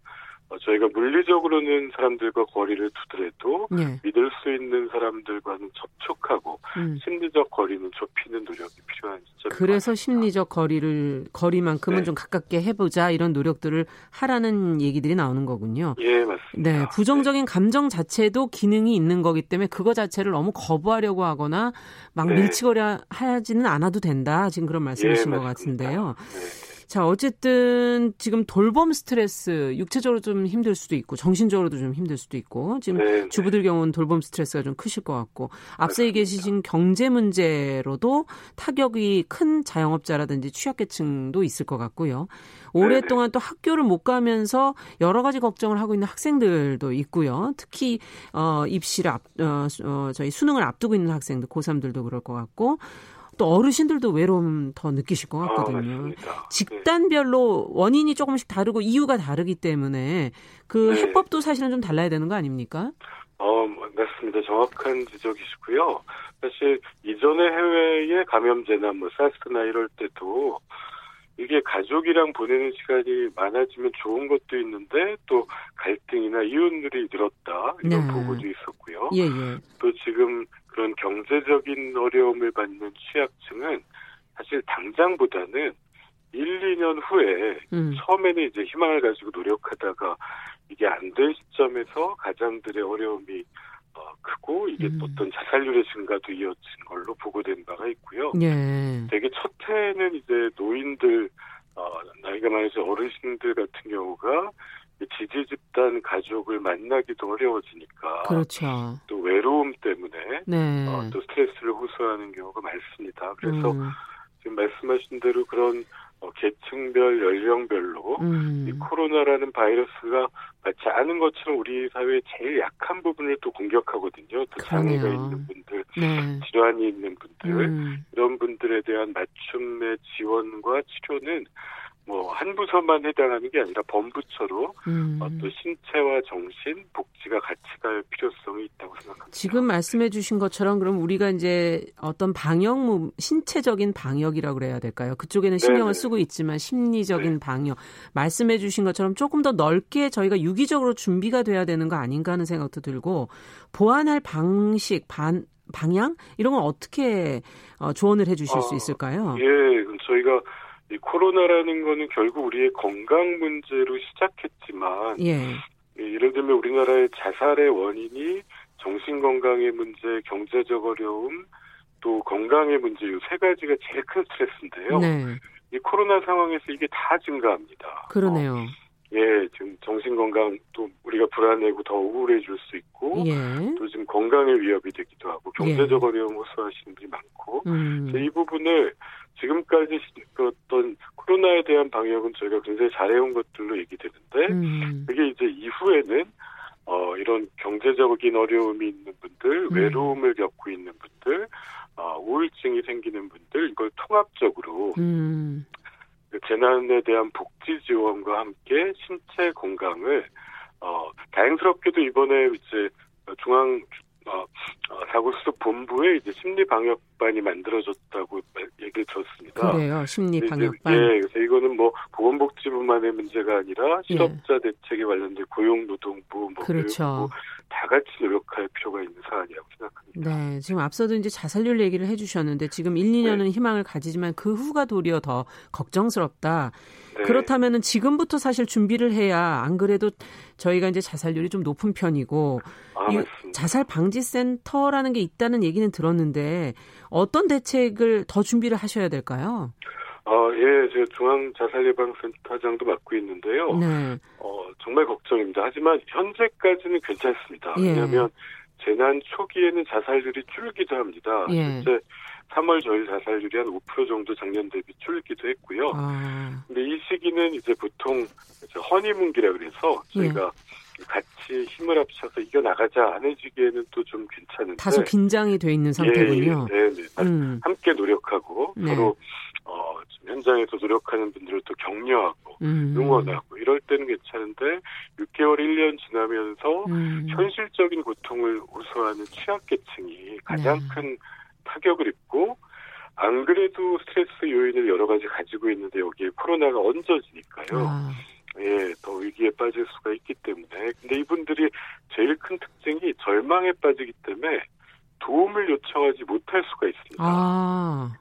저희가 물리적으로는 사람들과 거리를 두더라도 네. 믿을 수 있는 사람들과는 접촉하고 음. 심리적 거리는 좁히는 노력이 필요한 시점. 그래서 심리적 거리를 거리만큼은 네. 좀 가깝게 해보자 이런 노력들을 하라는 얘기들이 나오는 거군요. 예, 맞습니다. 네, 부정적인 네. 감정 자체도 기능이 있는 거기 때문에 그거 자체를 너무 거부하려고 하거나 막 네. 밀치거려 하지는 않아도 된다. 지금 그런 말씀이신 예, 것 같은데요. 네. 자, 어쨌든 지금 돌봄 스트레스 육체적으로 좀 힘들 수도 있고 정신적으로도 좀 힘들 수도 있고 지금 네, 네. 주부들 경우는 돌봄 스트레스가 좀 크실 것 같고 앞서 얘기해주신 경제 문제로도 타격이 큰 자영업자라든지 취약계층도 있을 것 같고요. 오랫동안 네, 또 학교를 못 가면서 여러 가지 걱정을 하고 있는 학생들도 있고요. 특히 어 입시를 앞 어, 어 저희 수능을 앞두고 있는 학생들 고3들도 그럴 것 같고 또 어르신들도 외로움 더 느끼실 것 같거든요. 아, 집단별로 원인이 조금씩 다르고 이유가 다르기 때문에 그 네. 해법도 사실은 좀 달라야 되는 거 아닙니까? 어, 맞습니다. 정확한 지적이시고요. 사실 이전에 해외에 감염제나 뭐 사스나 이럴 때도 이게 가족이랑 보내는 시간이 많아지면 좋은 것도 있는데 또 갈등이나 이혼들이 늘었다 이런 네. 보고도 있었고요. 예, 예. 또 지금 그런 경제적인 어려움을 받는 취약층은 사실 당장보다는 1, 2년 후에 음. 처음에는 이제 희망을 가지고 노력하다가 이게 안된 시점에서 가장들의 어려움이 어, 크고 이게 음. 어떤 자살률의 증가도 이어진 걸로 보고된 바가 있고요. 예. 되게 첫 해에는 이제 노인들 어, 나이가 많으신 어르신들 같은 경우가 지지 집단 가족을 만나기도 어려워지니까 그렇죠. 또 외로움 때문에 네. 어, 또 스트레스를 호소하는 경우가 많습니다. 그래서 음. 지금 말씀하신 대로 그런 어, 계층별 연령별로 음. 이 코로나라는 바이러스가 마치 아는 것처럼 우리 사회의 제일 약한 부분을 또 공격하고든요. 또 장애가 있는 분들, 네. 질환이 있는 분들 음. 이런 분들에 대한 맞춤의 지원과 치료는 뭐 한 부서만 해당하는 게 아니라 범부처로 음. 어, 또 신체와 정신, 복지가 같이 갈 필요성이 있다고 생각합니다. 지금 말씀해 주신 것처럼 그럼 우리가 이제 어떤 방역, 신체적인 방역이라고 그래야 될까요? 그쪽에는 신경을 네네. 쓰고 있지만 심리적인 네. 방역 말씀해 주신 것처럼 조금 더 넓게 저희가 유기적으로 준비가 돼야 되는 거 아닌가 하는 생각도 들고 보완할 방식, 반, 방향 이런 건 어떻게 어, 조언을 해 주실 아, 수 있을까요? 예, 저희가 이 코로나라는 거는 결국 우리의 건강 문제로 시작했지만 예. 예를 들면 우리나라의 자살의 원인이 정신 건강의 문제, 경제적 어려움, 또 건강의 문제 이 세 가지가 제일 큰 스트레스인데요. 네. 이 코로나 상황에서 이게 다 증가합니다. 그러네요. 어, 예, 지금 정신 건강 또 우리가 불안해고 더 우울해질 수 있고, 예. 또 지금 건강의 위협이 되기도 하고 경제적 예. 어려움 호소하시는 분이 많고, 음. 이 부분을 지금까지 그 어떤 코로나에 대한 방역은 저희가 굉장히 잘해온 것들로 얘기되는데 음. 그게 이제 이후에는 어 이런 경제적인 어려움이 있는 분들, 음. 외로움을 겪고 있는 분들, 어 우울증이 생기는 분들 이걸 통합적으로 음. 그 재난에 대한 복지 지원과 함께 신체 건강을 어 다행스럽게도 이번에 이제 중앙 어, 어, 사고수습 본부에 이제 심리 방역반이 만들어졌다고 얘기를 들었습니다. 그래요, 심리 방역반. 예, 그래서 이거는 뭐 보건복지부만의 문제가 아니라 예. 실업자 예. 대책에 관련된 고용노동부, 뭐 그렇죠. 다 같이 노력할 필요가 있는 사안이라고 생각합니다. 네, 지금 앞서도 이제 자살률 얘기를 해주셨는데 지금 1, 2년은 네. 희망을 가지지만 그 후가 도리어 더 걱정스럽다. 네. 그렇다면은 지금부터 사실 준비를 해야 안 그래도 저희가 이제 자살률이 좀 높은 편이고 아, 이 자살 방지 센터라는 게 있다는 얘기는 들었는데 어떤 대책을 더 준비를 하셔야 될까요? 어, 예, 제가 중앙자살예방센터장도 맡고 있는데요. 네. 어, 정말 걱정입니다. 하지만 현재까지는 괜찮습니다. 예. 왜냐하면 재난 초기에는 자살률이 줄기도 합니다. 예. 실제 3월 저희 자살률이 한 5% 정도 작년 대비 줄기도 했고요. 아. 근데 이 시기는 이제 보통 허니문기라 그래서 저희가 예. 같이 힘을 합쳐서 이겨 나가자 하는 시기에는 또 좀 괜찮은데 다소 긴장이 돼 있는 상태군요. 예, 네, 네. 음. 함께 노력하고 네. 서로 어, 현장에서 노력하는 분들을 또 격려하고 음. 응원하고 이럴 때는 괜찮은데 6개월 1년 지나면서 음. 현실적인 고통을 호소하는 취약계층이 가장 네. 큰 타격을 입고 안 그래도 스트레스 요인을 여러 가지 가지고 있는데 여기에 코로나가 얹어지니까요. 아. 예, 더 위기에 빠질 수가 있기 때문에. 근데 이분들이 제일 큰 특징이 절망에 빠지기 때문에 도움을 요청하지 못할 수가 있습니다. 아.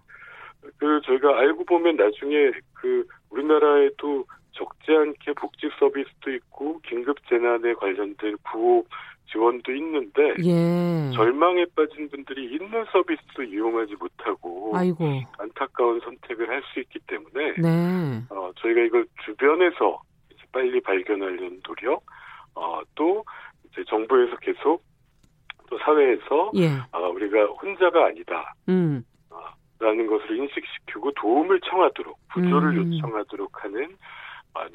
그 저희가 알고 보면 나중에 그 우리나라에도 적지 않게 복지 서비스도 있고 긴급 재난에 관련된 구호 지원도 있는데 예. 절망에 빠진 분들이 있는 서비스도 이용하지 못하고 아이고. 안타까운 선택을 할 수 있기 때문에 네. 어, 저희가 이걸 주변에서 빨리 발견하려는 노력 어, 또 이제 정부에서 계속 또 사회에서 예. 어, 우리가 혼자가 아니다. 음. 어, 라는 것을 인식시키고 도움을 청하도록 구조를 음. 요청하도록 하는 아,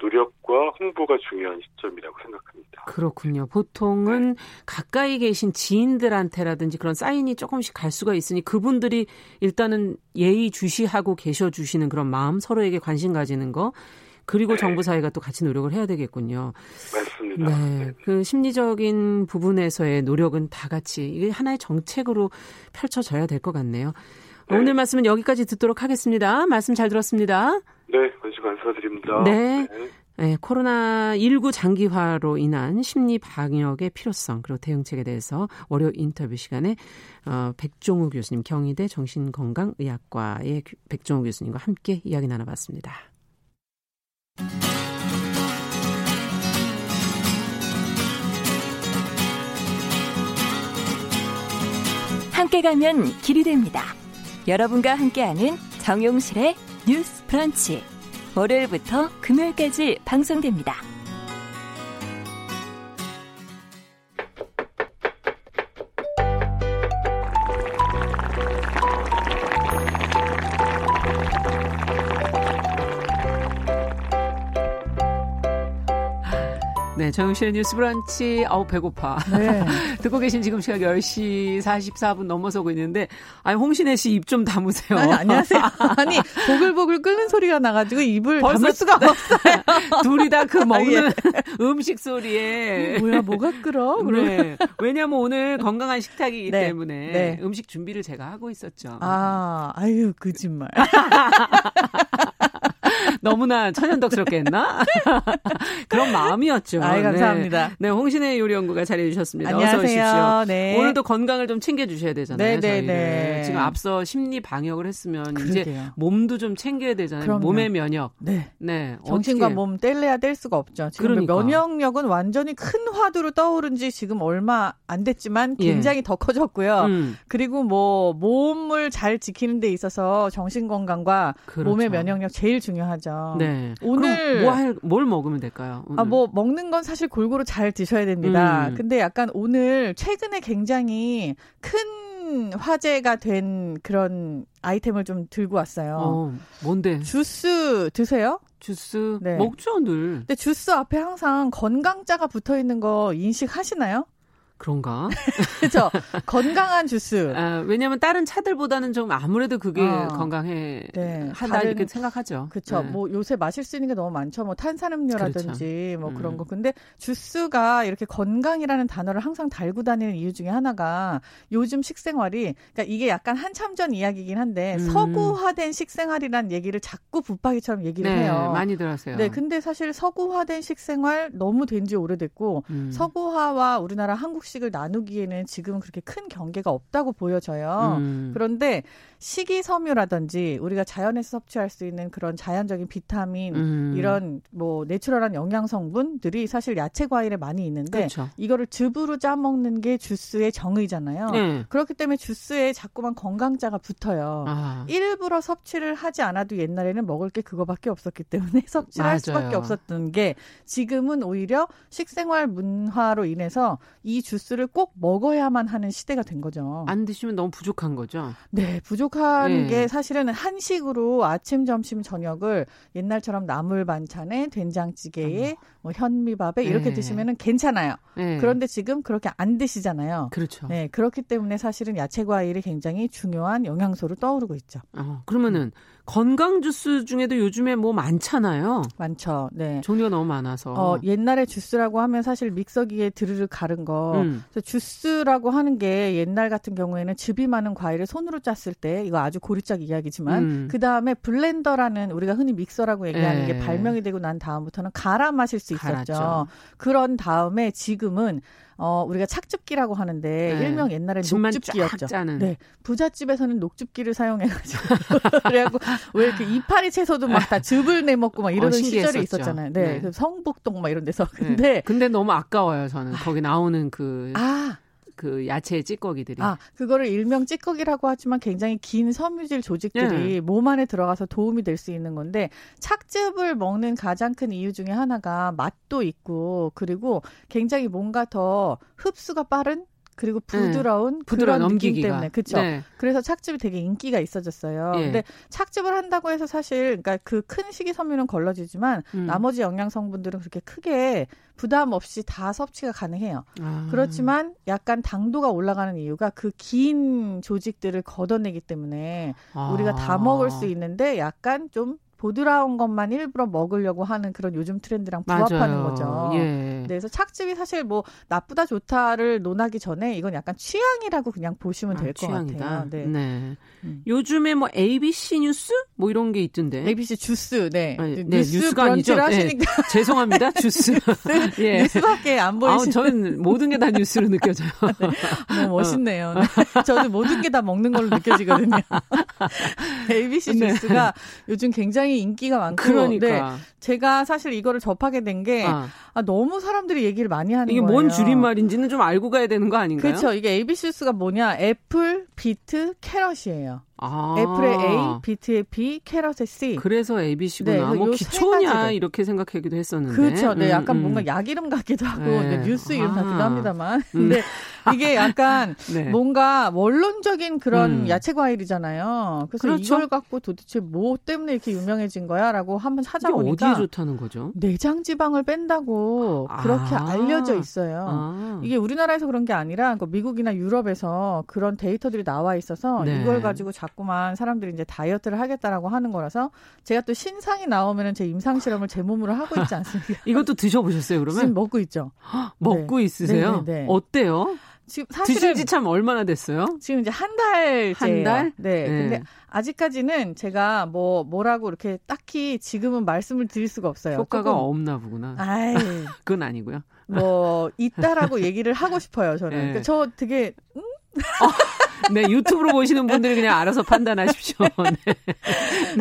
노력과 홍보가 중요한 시점이라고 생각합니다. 그렇군요. 보통은 네. 가까이 계신 지인들한테라든지 그런 사인이 조금씩 갈 수가 있으니 그분들이 일단은 예의 주시하고 계셔 주시는 그런 마음, 서로에게 관심 가지는 거. 그리고 네. 정부 사회가 또 같이 노력을 해야 되겠군요. 맞습니다. 네. 네. 그 심리적인 부분에서의 노력은 다 같이 이게 하나의 정책으로 펼쳐져야 될 것 같네요. 네. 오늘 말씀은 여기까지 듣도록 하겠습니다. 말씀 잘 들었습니다. 네, 관심 감사드립니다. 네. 네. 네, 코로나19 장기화로 인한 심리 방역의 필요성 그리고 대응책에 대해서 월요 인터뷰 시간에 어, 백종우 교수님 경희대 정신건강의학과의 백종우 교수님과 함께 이야기 나눠봤습니다. 함께 가면 길이 됩니다. 여러분과 함께하는 정용실의 뉴스 브런치. 월요일부터 금요일까지 방송됩니다. 네, 정영실의 뉴스 브런치. 아우, 배고파. 네. 듣고 계신 지금 시각 10시 44분 넘어서고 있는데, 아니, 홍신혜 씨 입 좀 담으세요. 아니, 안녕하세요. 아니, 보글보글 끓는 소리가 나가지고 입을 담을 수가 없어요. 둘이 다 그 먹는 아, 예. 음식 소리에. 뭐야, 뭐가 끓어? 네. 왜냐면 오늘 건강한 식탁이기 네. 때문에 네. 음식 준비를 제가 하고 있었죠. 아, 아유, 거짓말. 너무나 천연덕스럽게 했나? 그런 마음이었죠. 아 감사합니다. 네, 네 홍신의 요리연구가 자리해 주셨습니다. 안녕하세요. 어서 오십시오. 네. 오늘도 건강을 좀 챙겨 주셔야 되잖아요. 네, 네, 네. 지금 앞서 심리 방역을 했으면 그러게요. 이제 몸도 좀 챙겨야 되잖아요. 그럼요. 몸의 면역. 네. 네. 정신과 어떻게. 몸 뗄래야 뗄 수가 없죠. 지금 그러니까. 면역력은 완전히 큰 화두로 떠오른 지 지금 얼마 안 됐지만 예. 굉장히 예. 더 커졌고요. 음. 그리고 뭐 몸을 잘 지키는 데 있어서 정신 건강과 그렇죠. 몸의 면역력 제일 중요하죠. 네. 오늘 뭐 할, 뭘 먹으면 될까요? 오늘? 아, 뭐 먹는 건 사실 골고루 잘 드셔야 됩니다. 음. 근데 약간 오늘 최근에 굉장히 큰 화제가 된 그런 아이템을 좀 들고 왔어요. 어, 뭔데? 주스 드세요? 주스 네. 먹죠 늘. 근데 주스 앞에 항상 건강자가 붙어 있는 거 인식하시나요? 그런가? 그렇죠. 건강한 주스. 아, 왜냐하면 다른 차들보다는 좀 아무래도 그게 어. 건강해 네. 하다 다른, 이렇게 생각하죠. 그렇죠. 네. 뭐 요새 마실 수 있는 게 너무 많죠. 뭐 탄산음료라든지 그렇죠. 뭐 음. 그런 거. 근데 주스가 이렇게 건강이라는 단어를 항상 달고 다니는 이유 중에 하나가 요즘 식생활이 그러니까 이게 약간 한참 전 이야기긴 한데 음. 서구화된 식생활이란 얘기를 자꾸 붙박이처럼 얘기를 네, 해요. 많이 들었어요. 네, 근데 사실 서구화된 식생활 너무 된 지 오래됐고 음. 서구화와 우리나라 한국 한국식을 나누기에는 지금은 그렇게 큰 경계가 없다고 보여져요. 음. 그런데 식이섬유라든지 우리가 자연에서 섭취할 수 있는 그런 자연적인 비타민 음. 이런 뭐 내추럴한 영양 성분들이 사실 야채 과일에 많이 있는데 그렇죠. 이거를 즙으로 짜 먹는 게 주스의 정의잖아요. 네. 그렇기 때문에 주스에 자꾸만 건강자가 붙어요. 아. 일부러 섭취를 하지 않아도 옛날에는 먹을 게 그거밖에 없었기 때문에 섭취를 맞아요. 할 수밖에 없었던 게 지금은 오히려 식생활 문화로 인해서 이 주스를 꼭 먹어야만 하는 시대가 된 거죠. 안 드시면 너무 부족한 거죠. 네, 부족 한 네. 게 사실은 한식으로 아침, 점심, 저녁을 옛날처럼 나물 반찬에 된장찌개에 뭐 현미밥에 이렇게 네. 드시면은 괜찮아요. 네. 그런데 지금 그렇게 안 드시잖아요. 그렇죠. 네, 그렇기 때문에 사실은 야채 과일이 굉장히 중요한 영양소로 떠오르고 있죠. 어, 그러면은 건강 주스 중에도 요즘에 뭐 많잖아요. 많죠. 네. 종류가 너무 많아서. 어, 옛날에 주스라고 하면 사실 믹서기에 드르르 가른 거. 음. 그래서 주스라고 하는 게 옛날 같은 경우에는 즙이 많은 과일을 손으로 짰을 때 이거 아주 고리짝 이야기지만 음. 그 다음에 블렌더라는 우리가 흔히 믹서라고 얘기하는 에. 게 예. 발명이 되고 난 다음부터는 갈아 마실 수 있었죠. 갈았죠. 그런 다음에 지금은 어, 우리가 착즙기라고 하는데 네. 일명 옛날에 녹즙기였죠. 네. 부잣집에서는 녹즙기를 사용해 가지고 그래갖고 왜 이렇게 이파리 채소도 막 다 즙을 내 먹고 막 이러는 어, 시절이 있었잖아요. 네. 네. 성북동 막 이런 데서. 네. 근데 근데 너무 아까워요. 저는 거기 나오는 그 아. 그 야채 찌꺼기들이. 아, 그거를 일명 찌꺼기라고 하지만 굉장히 긴 섬유질 조직들이 네. 몸 안에 들어가서 도움이 될 수 있는 건데 착즙을 먹는 가장 큰 이유 중에 하나가 맛도 있고 그리고 굉장히 뭔가 더 흡수가 빠른 그리고 부드러운 네. 부드러운 느낌 때문에 그렇죠. 네. 그래서 착즙이 되게 인기가 있어졌어요. 예. 근데 착즙을 한다고 해서 사실 그러니까 그 큰 식이섬유는 걸러지지만 음. 나머지 영양 성분들은 그렇게 크게 부담 없이 다 섭취가 가능해요. 아. 그렇지만 약간 당도가 올라가는 이유가 그 긴 조직들을 걷어내기 때문에 아. 우리가 다 먹을 수 있는데 약간 좀 보드라운 것만 일부러 먹으려고 하는 그런 요즘 트렌드랑 부합하는 맞아요. 거죠. 예. 네, 그래서 착즙이 사실 뭐 나쁘다 좋다를 논하기 전에 이건 약간 취향이라고 그냥 보시면 될것 아, 같아요. 네. 네. 음. 요즘에 뭐 ABC 뉴스 뭐 이런 게 있던데. ABC 주스, 네. 아니, 네 뉴스 뉴스 가 아니죠. 네. 죄송합니다. 주스. 뉴스, 예. 뉴스밖에 안 보이시는. 아, 저는 모든 게 다 뉴스로 느껴져요. 네. 너무 멋있네요. 네. 저는 모든 게 다 먹는 걸로 느껴지거든요. ABC 네. 뉴스가 요즘 굉장히 인기가 많고 그러니까. 네, 제가 사실 이거를 접하게 된게 아. 아, 너무 사람들이 얘기를 많이 하는 이게 거예요. 뭔 줄임말인지는 좀 알고 가야 되는 거 아닌가요? 그렇죠. 이게 ABC가 뭐냐? apple, beet, carrot이에요. 아. 애플의 A, 비트의 B, 캐럿의 C. 그래서 ABC구나. 네, 뭐 기초냐 이렇게 생각하기도 했었는데. 그렇죠. 네, 음, 약간 음. 뭔가 약 이름 같기도 하고 네. 뉴스 이름 아. 같기도 합니다만. 음. 근데 이게 약간 네. 뭔가 원론적인 그런 음. 야채 과일이잖아요. 그래서 그렇죠? 이걸 갖고 도대체 뭐 때문에 이렇게 유명해진 거야라고 한번 찾아보니까 어디에 좋다는 거죠? 내장 지방을 뺀다고 아. 그렇게 알려져 있어요. 아. 이게 우리나라에서 그런 게 아니라 그 미국이나 유럽에서 그런 데이터들이 나와 있어서 네. 이걸 가지고 자꾸만 사람들이 이제 다이어트를 하겠다라고 하는 거라서 제가 또 신상이 나오면은 제 임상 실험을 제 몸으로 하고 있지 않습니까? 이것도 드셔보셨어요 그러면? 지금 먹고 있죠. 먹고 네. 있으세요? 네, 네, 네. 어때요? 지금 사실은 드신 지 참 얼마나 됐어요? 지금 이제 한 달째. 한 달? 네. 네. 근데 아직까지는 제가 뭐 뭐라고 이렇게 딱히 지금은 말씀을 드릴 수가 없어요. 효과가 조금. 없나 보구나. 아이. 그건 아니고요. 뭐 있다라고 얘기를 하고 싶어요. 저는. 네. 그러니까 저 되게 음? 어, 네, 유튜브로 보시는 분들이 그냥 알아서 판단하십시오. 네.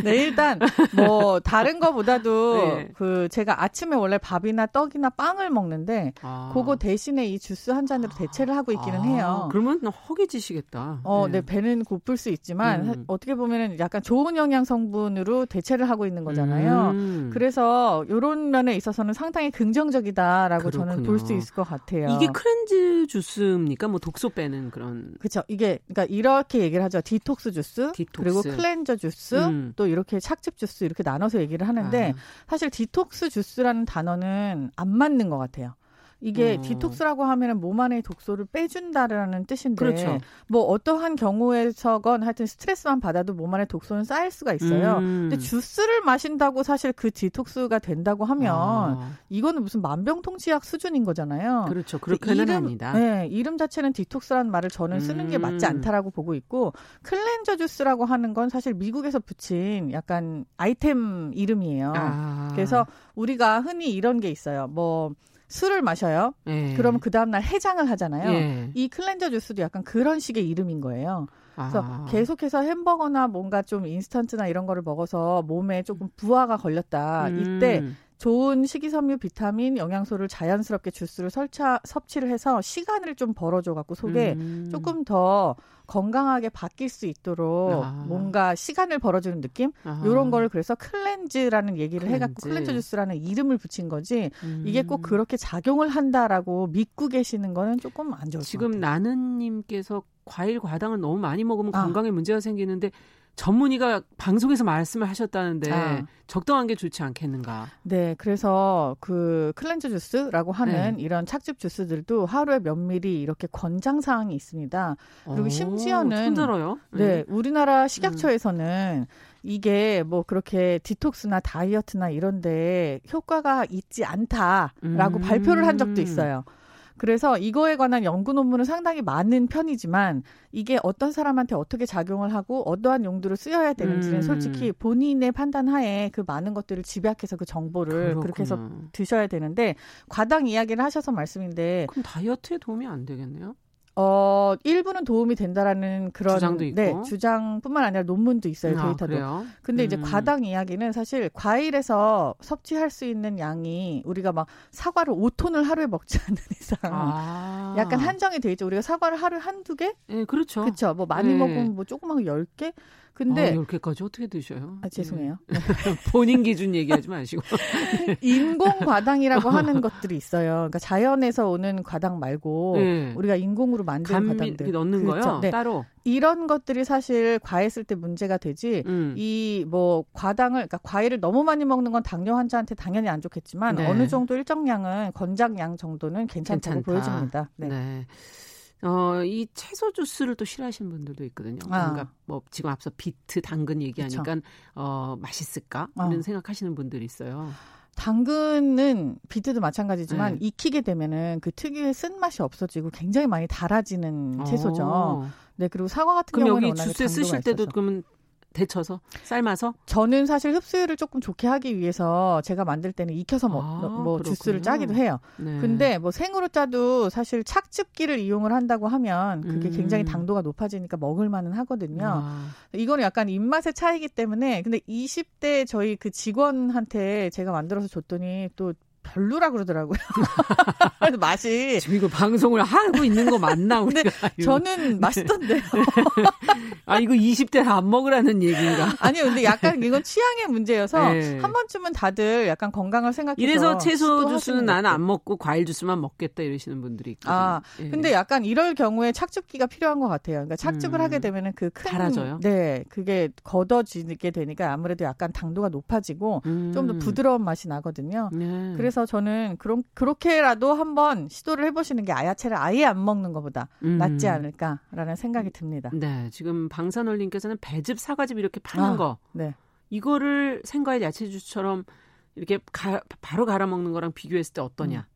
네, 일단 뭐 다른 거보다도 네. 그 제가 아침에 원래 밥이나 떡이나 빵을 먹는데 아. 그거 대신에 이 주스 한 잔으로 대체를 하고 있기는 아. 해요. 그러면 허기지시겠다. 어, 네, 네 배는 고플 수 있지만 음. 어떻게 보면은 약간 좋은 영양 성분으로 대체를 하고 있는 거잖아요. 음. 그래서 요런 면에 있어서는 상당히 긍정적이다라고 그렇군요. 저는 볼 수 있을 것 같아요. 이게 cleanse 주스입니까? 뭐 독소 빼는 그런 그렇죠. 이게 그러니까 이렇게 얘기를 하죠. 디톡스 주스, 디톡스. 그리고 cleanse 주스, 음. 또 이렇게 착즙 주스 이렇게 나눠서 얘기를 하는데 아. 사실 디톡스 주스라는 단어는 안 맞는 것 같아요. 이게 어. detox라고 하면은 몸 안의 독소를 빼준다라는 뜻인데 그렇죠. 뭐 어떠한 경우에서건 하여튼 스트레스만 받아도 몸 안에 독소는 쌓일 수가 있어요. 음. 근데 주스를 마신다고 사실 그 detox가 된다고 하면 아. 이거는 무슨 만병통치약 수준인 거잖아요. 그렇죠. 그렇게는 이름, 합니다. 네, 이름 자체는 detox라는 말을 저는 쓰는 음. 게 맞지 음. 않다라고 보고 있고 cleanse 주스라고 하는 건 사실 미국에서 붙인 약간 아이템 이름이에요. 아. 그래서 우리가 흔히 이런 게 있어요. 뭐 술을 마셔요. 예. 그러면 그 다음날 해장을 하잖아요. 예. 이 cleanse 주스도 약간 그런 식의 이름인 거예요. 그래서 아. 계속해서 햄버거나 뭔가 좀 인스턴트나 이런 거를 먹어서 몸에 조금 부하가 걸렸다. 음. 이때 좋은 식이섬유, 비타민, 영양소를 자연스럽게 주스를 설차, 섭취를 해서 시간을 좀 벌어줘 갖고 속에 음. 조금 더 건강하게 바뀔 수 있도록 아. 뭔가 시간을 벌어주는 느낌 이런 걸 그래서 cleanse라는 얘기를 cleanse. 해갖고 cleanse 주스라는 이름을 붙인 거지 음. 이게 꼭 그렇게 작용을 한다라고 믿고 계시는 거는 조금 안 좋을 지금 것 같아요. 나는님께서 과일 과당을 너무 많이 먹으면 아. 건강에 문제가 생기는데 전문의가 방송에서 말씀을 하셨다는데 아. 적당한 게 좋지 않겠는가? 네, 그래서 그 cleanse 주스라고 하는 네. 이런 착즙 주스들도 하루에 몇 미리 이렇게 권장 사항이 있습니다. 그리고 오, 심지어는 손들어요. 네, 네, 우리나라 식약처에서는 음. 이게 뭐 그렇게 디톡스나 다이어트나 이런데 효과가 있지 않다라고 음. 발표를 한 적도 있어요. 그래서 이거에 관한 연구 논문은 상당히 많은 편이지만 이게 어떤 사람한테 어떻게 작용을 하고 어떠한 용도로 쓰여야 되는지는 음. 솔직히 본인의 판단 하에 그 많은 것들을 집약해서 그 정보를 그렇구나. 그렇게 해서 드셔야 되는데 과당 이야기를 하셔서 말씀인데 그럼 다이어트에 도움이 안 되겠네요? 어, 일부는 도움이 된다라는 그런 주장도 있고. 네, 주장뿐만 아니라 논문도 있어요, 아, 데이터도. 그래요? 근데 음. 이제 과당 이야기는 사실 과일에서 섭취할 수 있는 양이 우리가 막 사과를 5톤을 하루에 먹지 않는 이상 아. 약간 한정이 돼 있죠. 우리가 사과를 하루에 한두 개? 네, 그렇죠. 그렇죠. 뭐 많이 네. 먹으면 뭐 조그만 거 10개? 근데 아, 10개까지 어떻게 드셔요? 아, 죄송해요. 네. 본인 기준 얘기하지 마시고. 인공 과당이라고 하는 것들이 있어요. 그러니까 자연에서 오는 과당 말고 네. 우리가 인공으로 만든 과당들 넣는 그렇죠? 거요? 네. 따로. 이런 것들이 사실 과했을 때 문제가 되지 음. 이뭐 과당을 그러니까 과일을 너무 많이 먹는 건 당뇨 환자한테 당연히 안 좋겠지만 네. 어느 정도 일정량은 권장량 정도는 괜찮다고 괜찮다. 보여집니다. 네. 네. 어, 이 채소 주스를 또 싫어하시는 분들도 있거든요. 아. 그러니까 뭐 지금 앞서 비트, 당근 얘기하니까 그쵸. 어, 맛있을까? 이런 어. 생각하시는 분들이 있어요. 당근은 비트도 마찬가지지만 네. 익히게 되면은 그 특유의 쓴맛이 없어지고 굉장히 많이 달아지는 채소죠. 어. 네, 그리고 사과 같은 경우는 여기 주스에 쓰실 때도 그러면 데쳐서 삶아서? 저는 사실 흡수율을 조금 좋게 하기 위해서 제가 만들 때는 익혀서 뭐, 아, 뭐 주스를 짜기도 해요. 네. 근데 뭐 생으로 짜도 사실 착즙기를 이용을 한다고 하면 그게 음. 굉장히 당도가 높아지니까 먹을 만은 하거든요. 아. 이거는 약간 입맛의 차이기 때문에 근데 20대 저희 그 직원한테 제가 만들어서 줬더니 또 별로라 그러더라고요. 맛이 지금 이거 방송을 하고 있는 거 맞나 우리가? 저는 맛있던데요. 아 이거 20대 안 먹으라는 얘기인가? 아니요, 근데 약간 이건 취향의 문제여서 네. 한 번쯤은 다들 약간 건강을 생각해서 이래서 채소 주스는 나는 안 먹고 과일 주스만 먹겠다 이러시는 분들이 있거든요. 아, 예. 근데 약간 이럴 경우에 착즙기가 필요한 것 같아요. 그러니까 착즙을 음. 하게 되면은 그큰 달아져요. 네, 그게 걷어지게 되니까 아무래도 약간 당도가 높아지고 음. 좀더 부드러운 맛이 나거든요. 네. 그래서 저는 그런 그렇게라도 한번 시도를 해보시는 게 아야채를 아예 안 먹는 것보다 음. 낫지 않을까라는 생각이 듭니다. 네, 지금 방산올님께서는 배즙, 사과즙 이렇게 파는 아, 거, 네. 이거를 생과일 야채 주스처럼 이렇게 가, 바로 갈아 먹는 거랑 비교했을 때 어떠냐?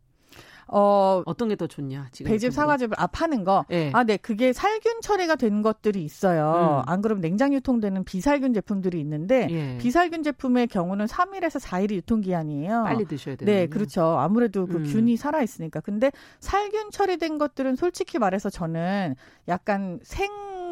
음. 어, 어떤 게 더 좋냐? 지금 배즙, 사과즙을 아 파는 거. 네. 아, 네. 그게 살균 처리가 된 것들이 있어요. 음. 안 그러면 냉장 유통되는 비살균 제품들이 있는데 예. 비살균 제품의 경우는 3일에서 4일이 유통 기한이에요. 빨리 드셔야 돼요. 네, 그렇죠. 아무래도 그 음. 균이 살아 있으니까. 근데 살균 처리된 것들은 솔직히 말해서 저는 약간 생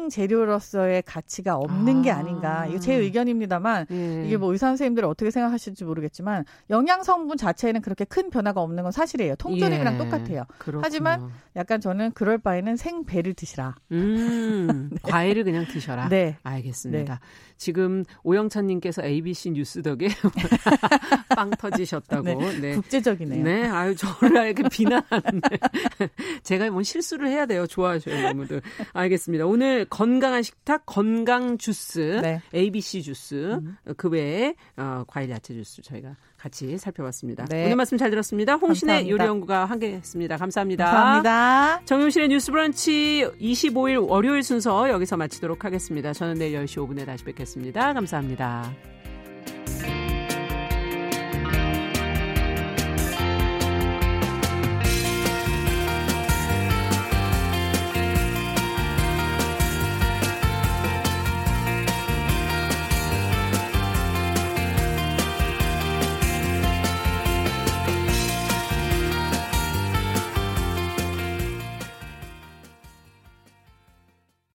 재료로서의 가치가 없는 아. 게 아닌가. 이거 제 의견입니다만 예. 이게 뭐 의사 선생님들 어떻게 생각하실지 모르겠지만 영양 성분 자체에는 그렇게 큰 변화가 없는 건 사실이에요. 통조림이랑 예. 똑같아요. 그렇구나. 하지만 약간 저는 그럴 바에는 생배를 드시라. 음, 네. 과일을 그냥 드셔라. 네. 알겠습니다. 네. 지금 오영찬님께서 ABC 뉴스 덕에 빵 터지셨다고. 네. 네. 국제적이네요. 네. 아유, 저를 이렇게 비난하는데. 제가 뭐 실수를 해야 돼요. 좋아하셔요, 여러분들. 알겠습니다. 오늘 건강한 식탁, 건강 주스, 네. ABC 주스, 음. 그 외에 어, 과일 야채 주스 저희가 같이 살펴봤습니다. 네. 오늘 말씀 잘 들었습니다. 홍신의 요리연구가 함께했습니다. 감사합니다. 감사합니다. 정용실의 뉴스 브런치 25일 월요일 순서 여기서 마치도록 하겠습니다. 저는 내일 10시 5분에 다시 뵙겠습니다. 감사합니다.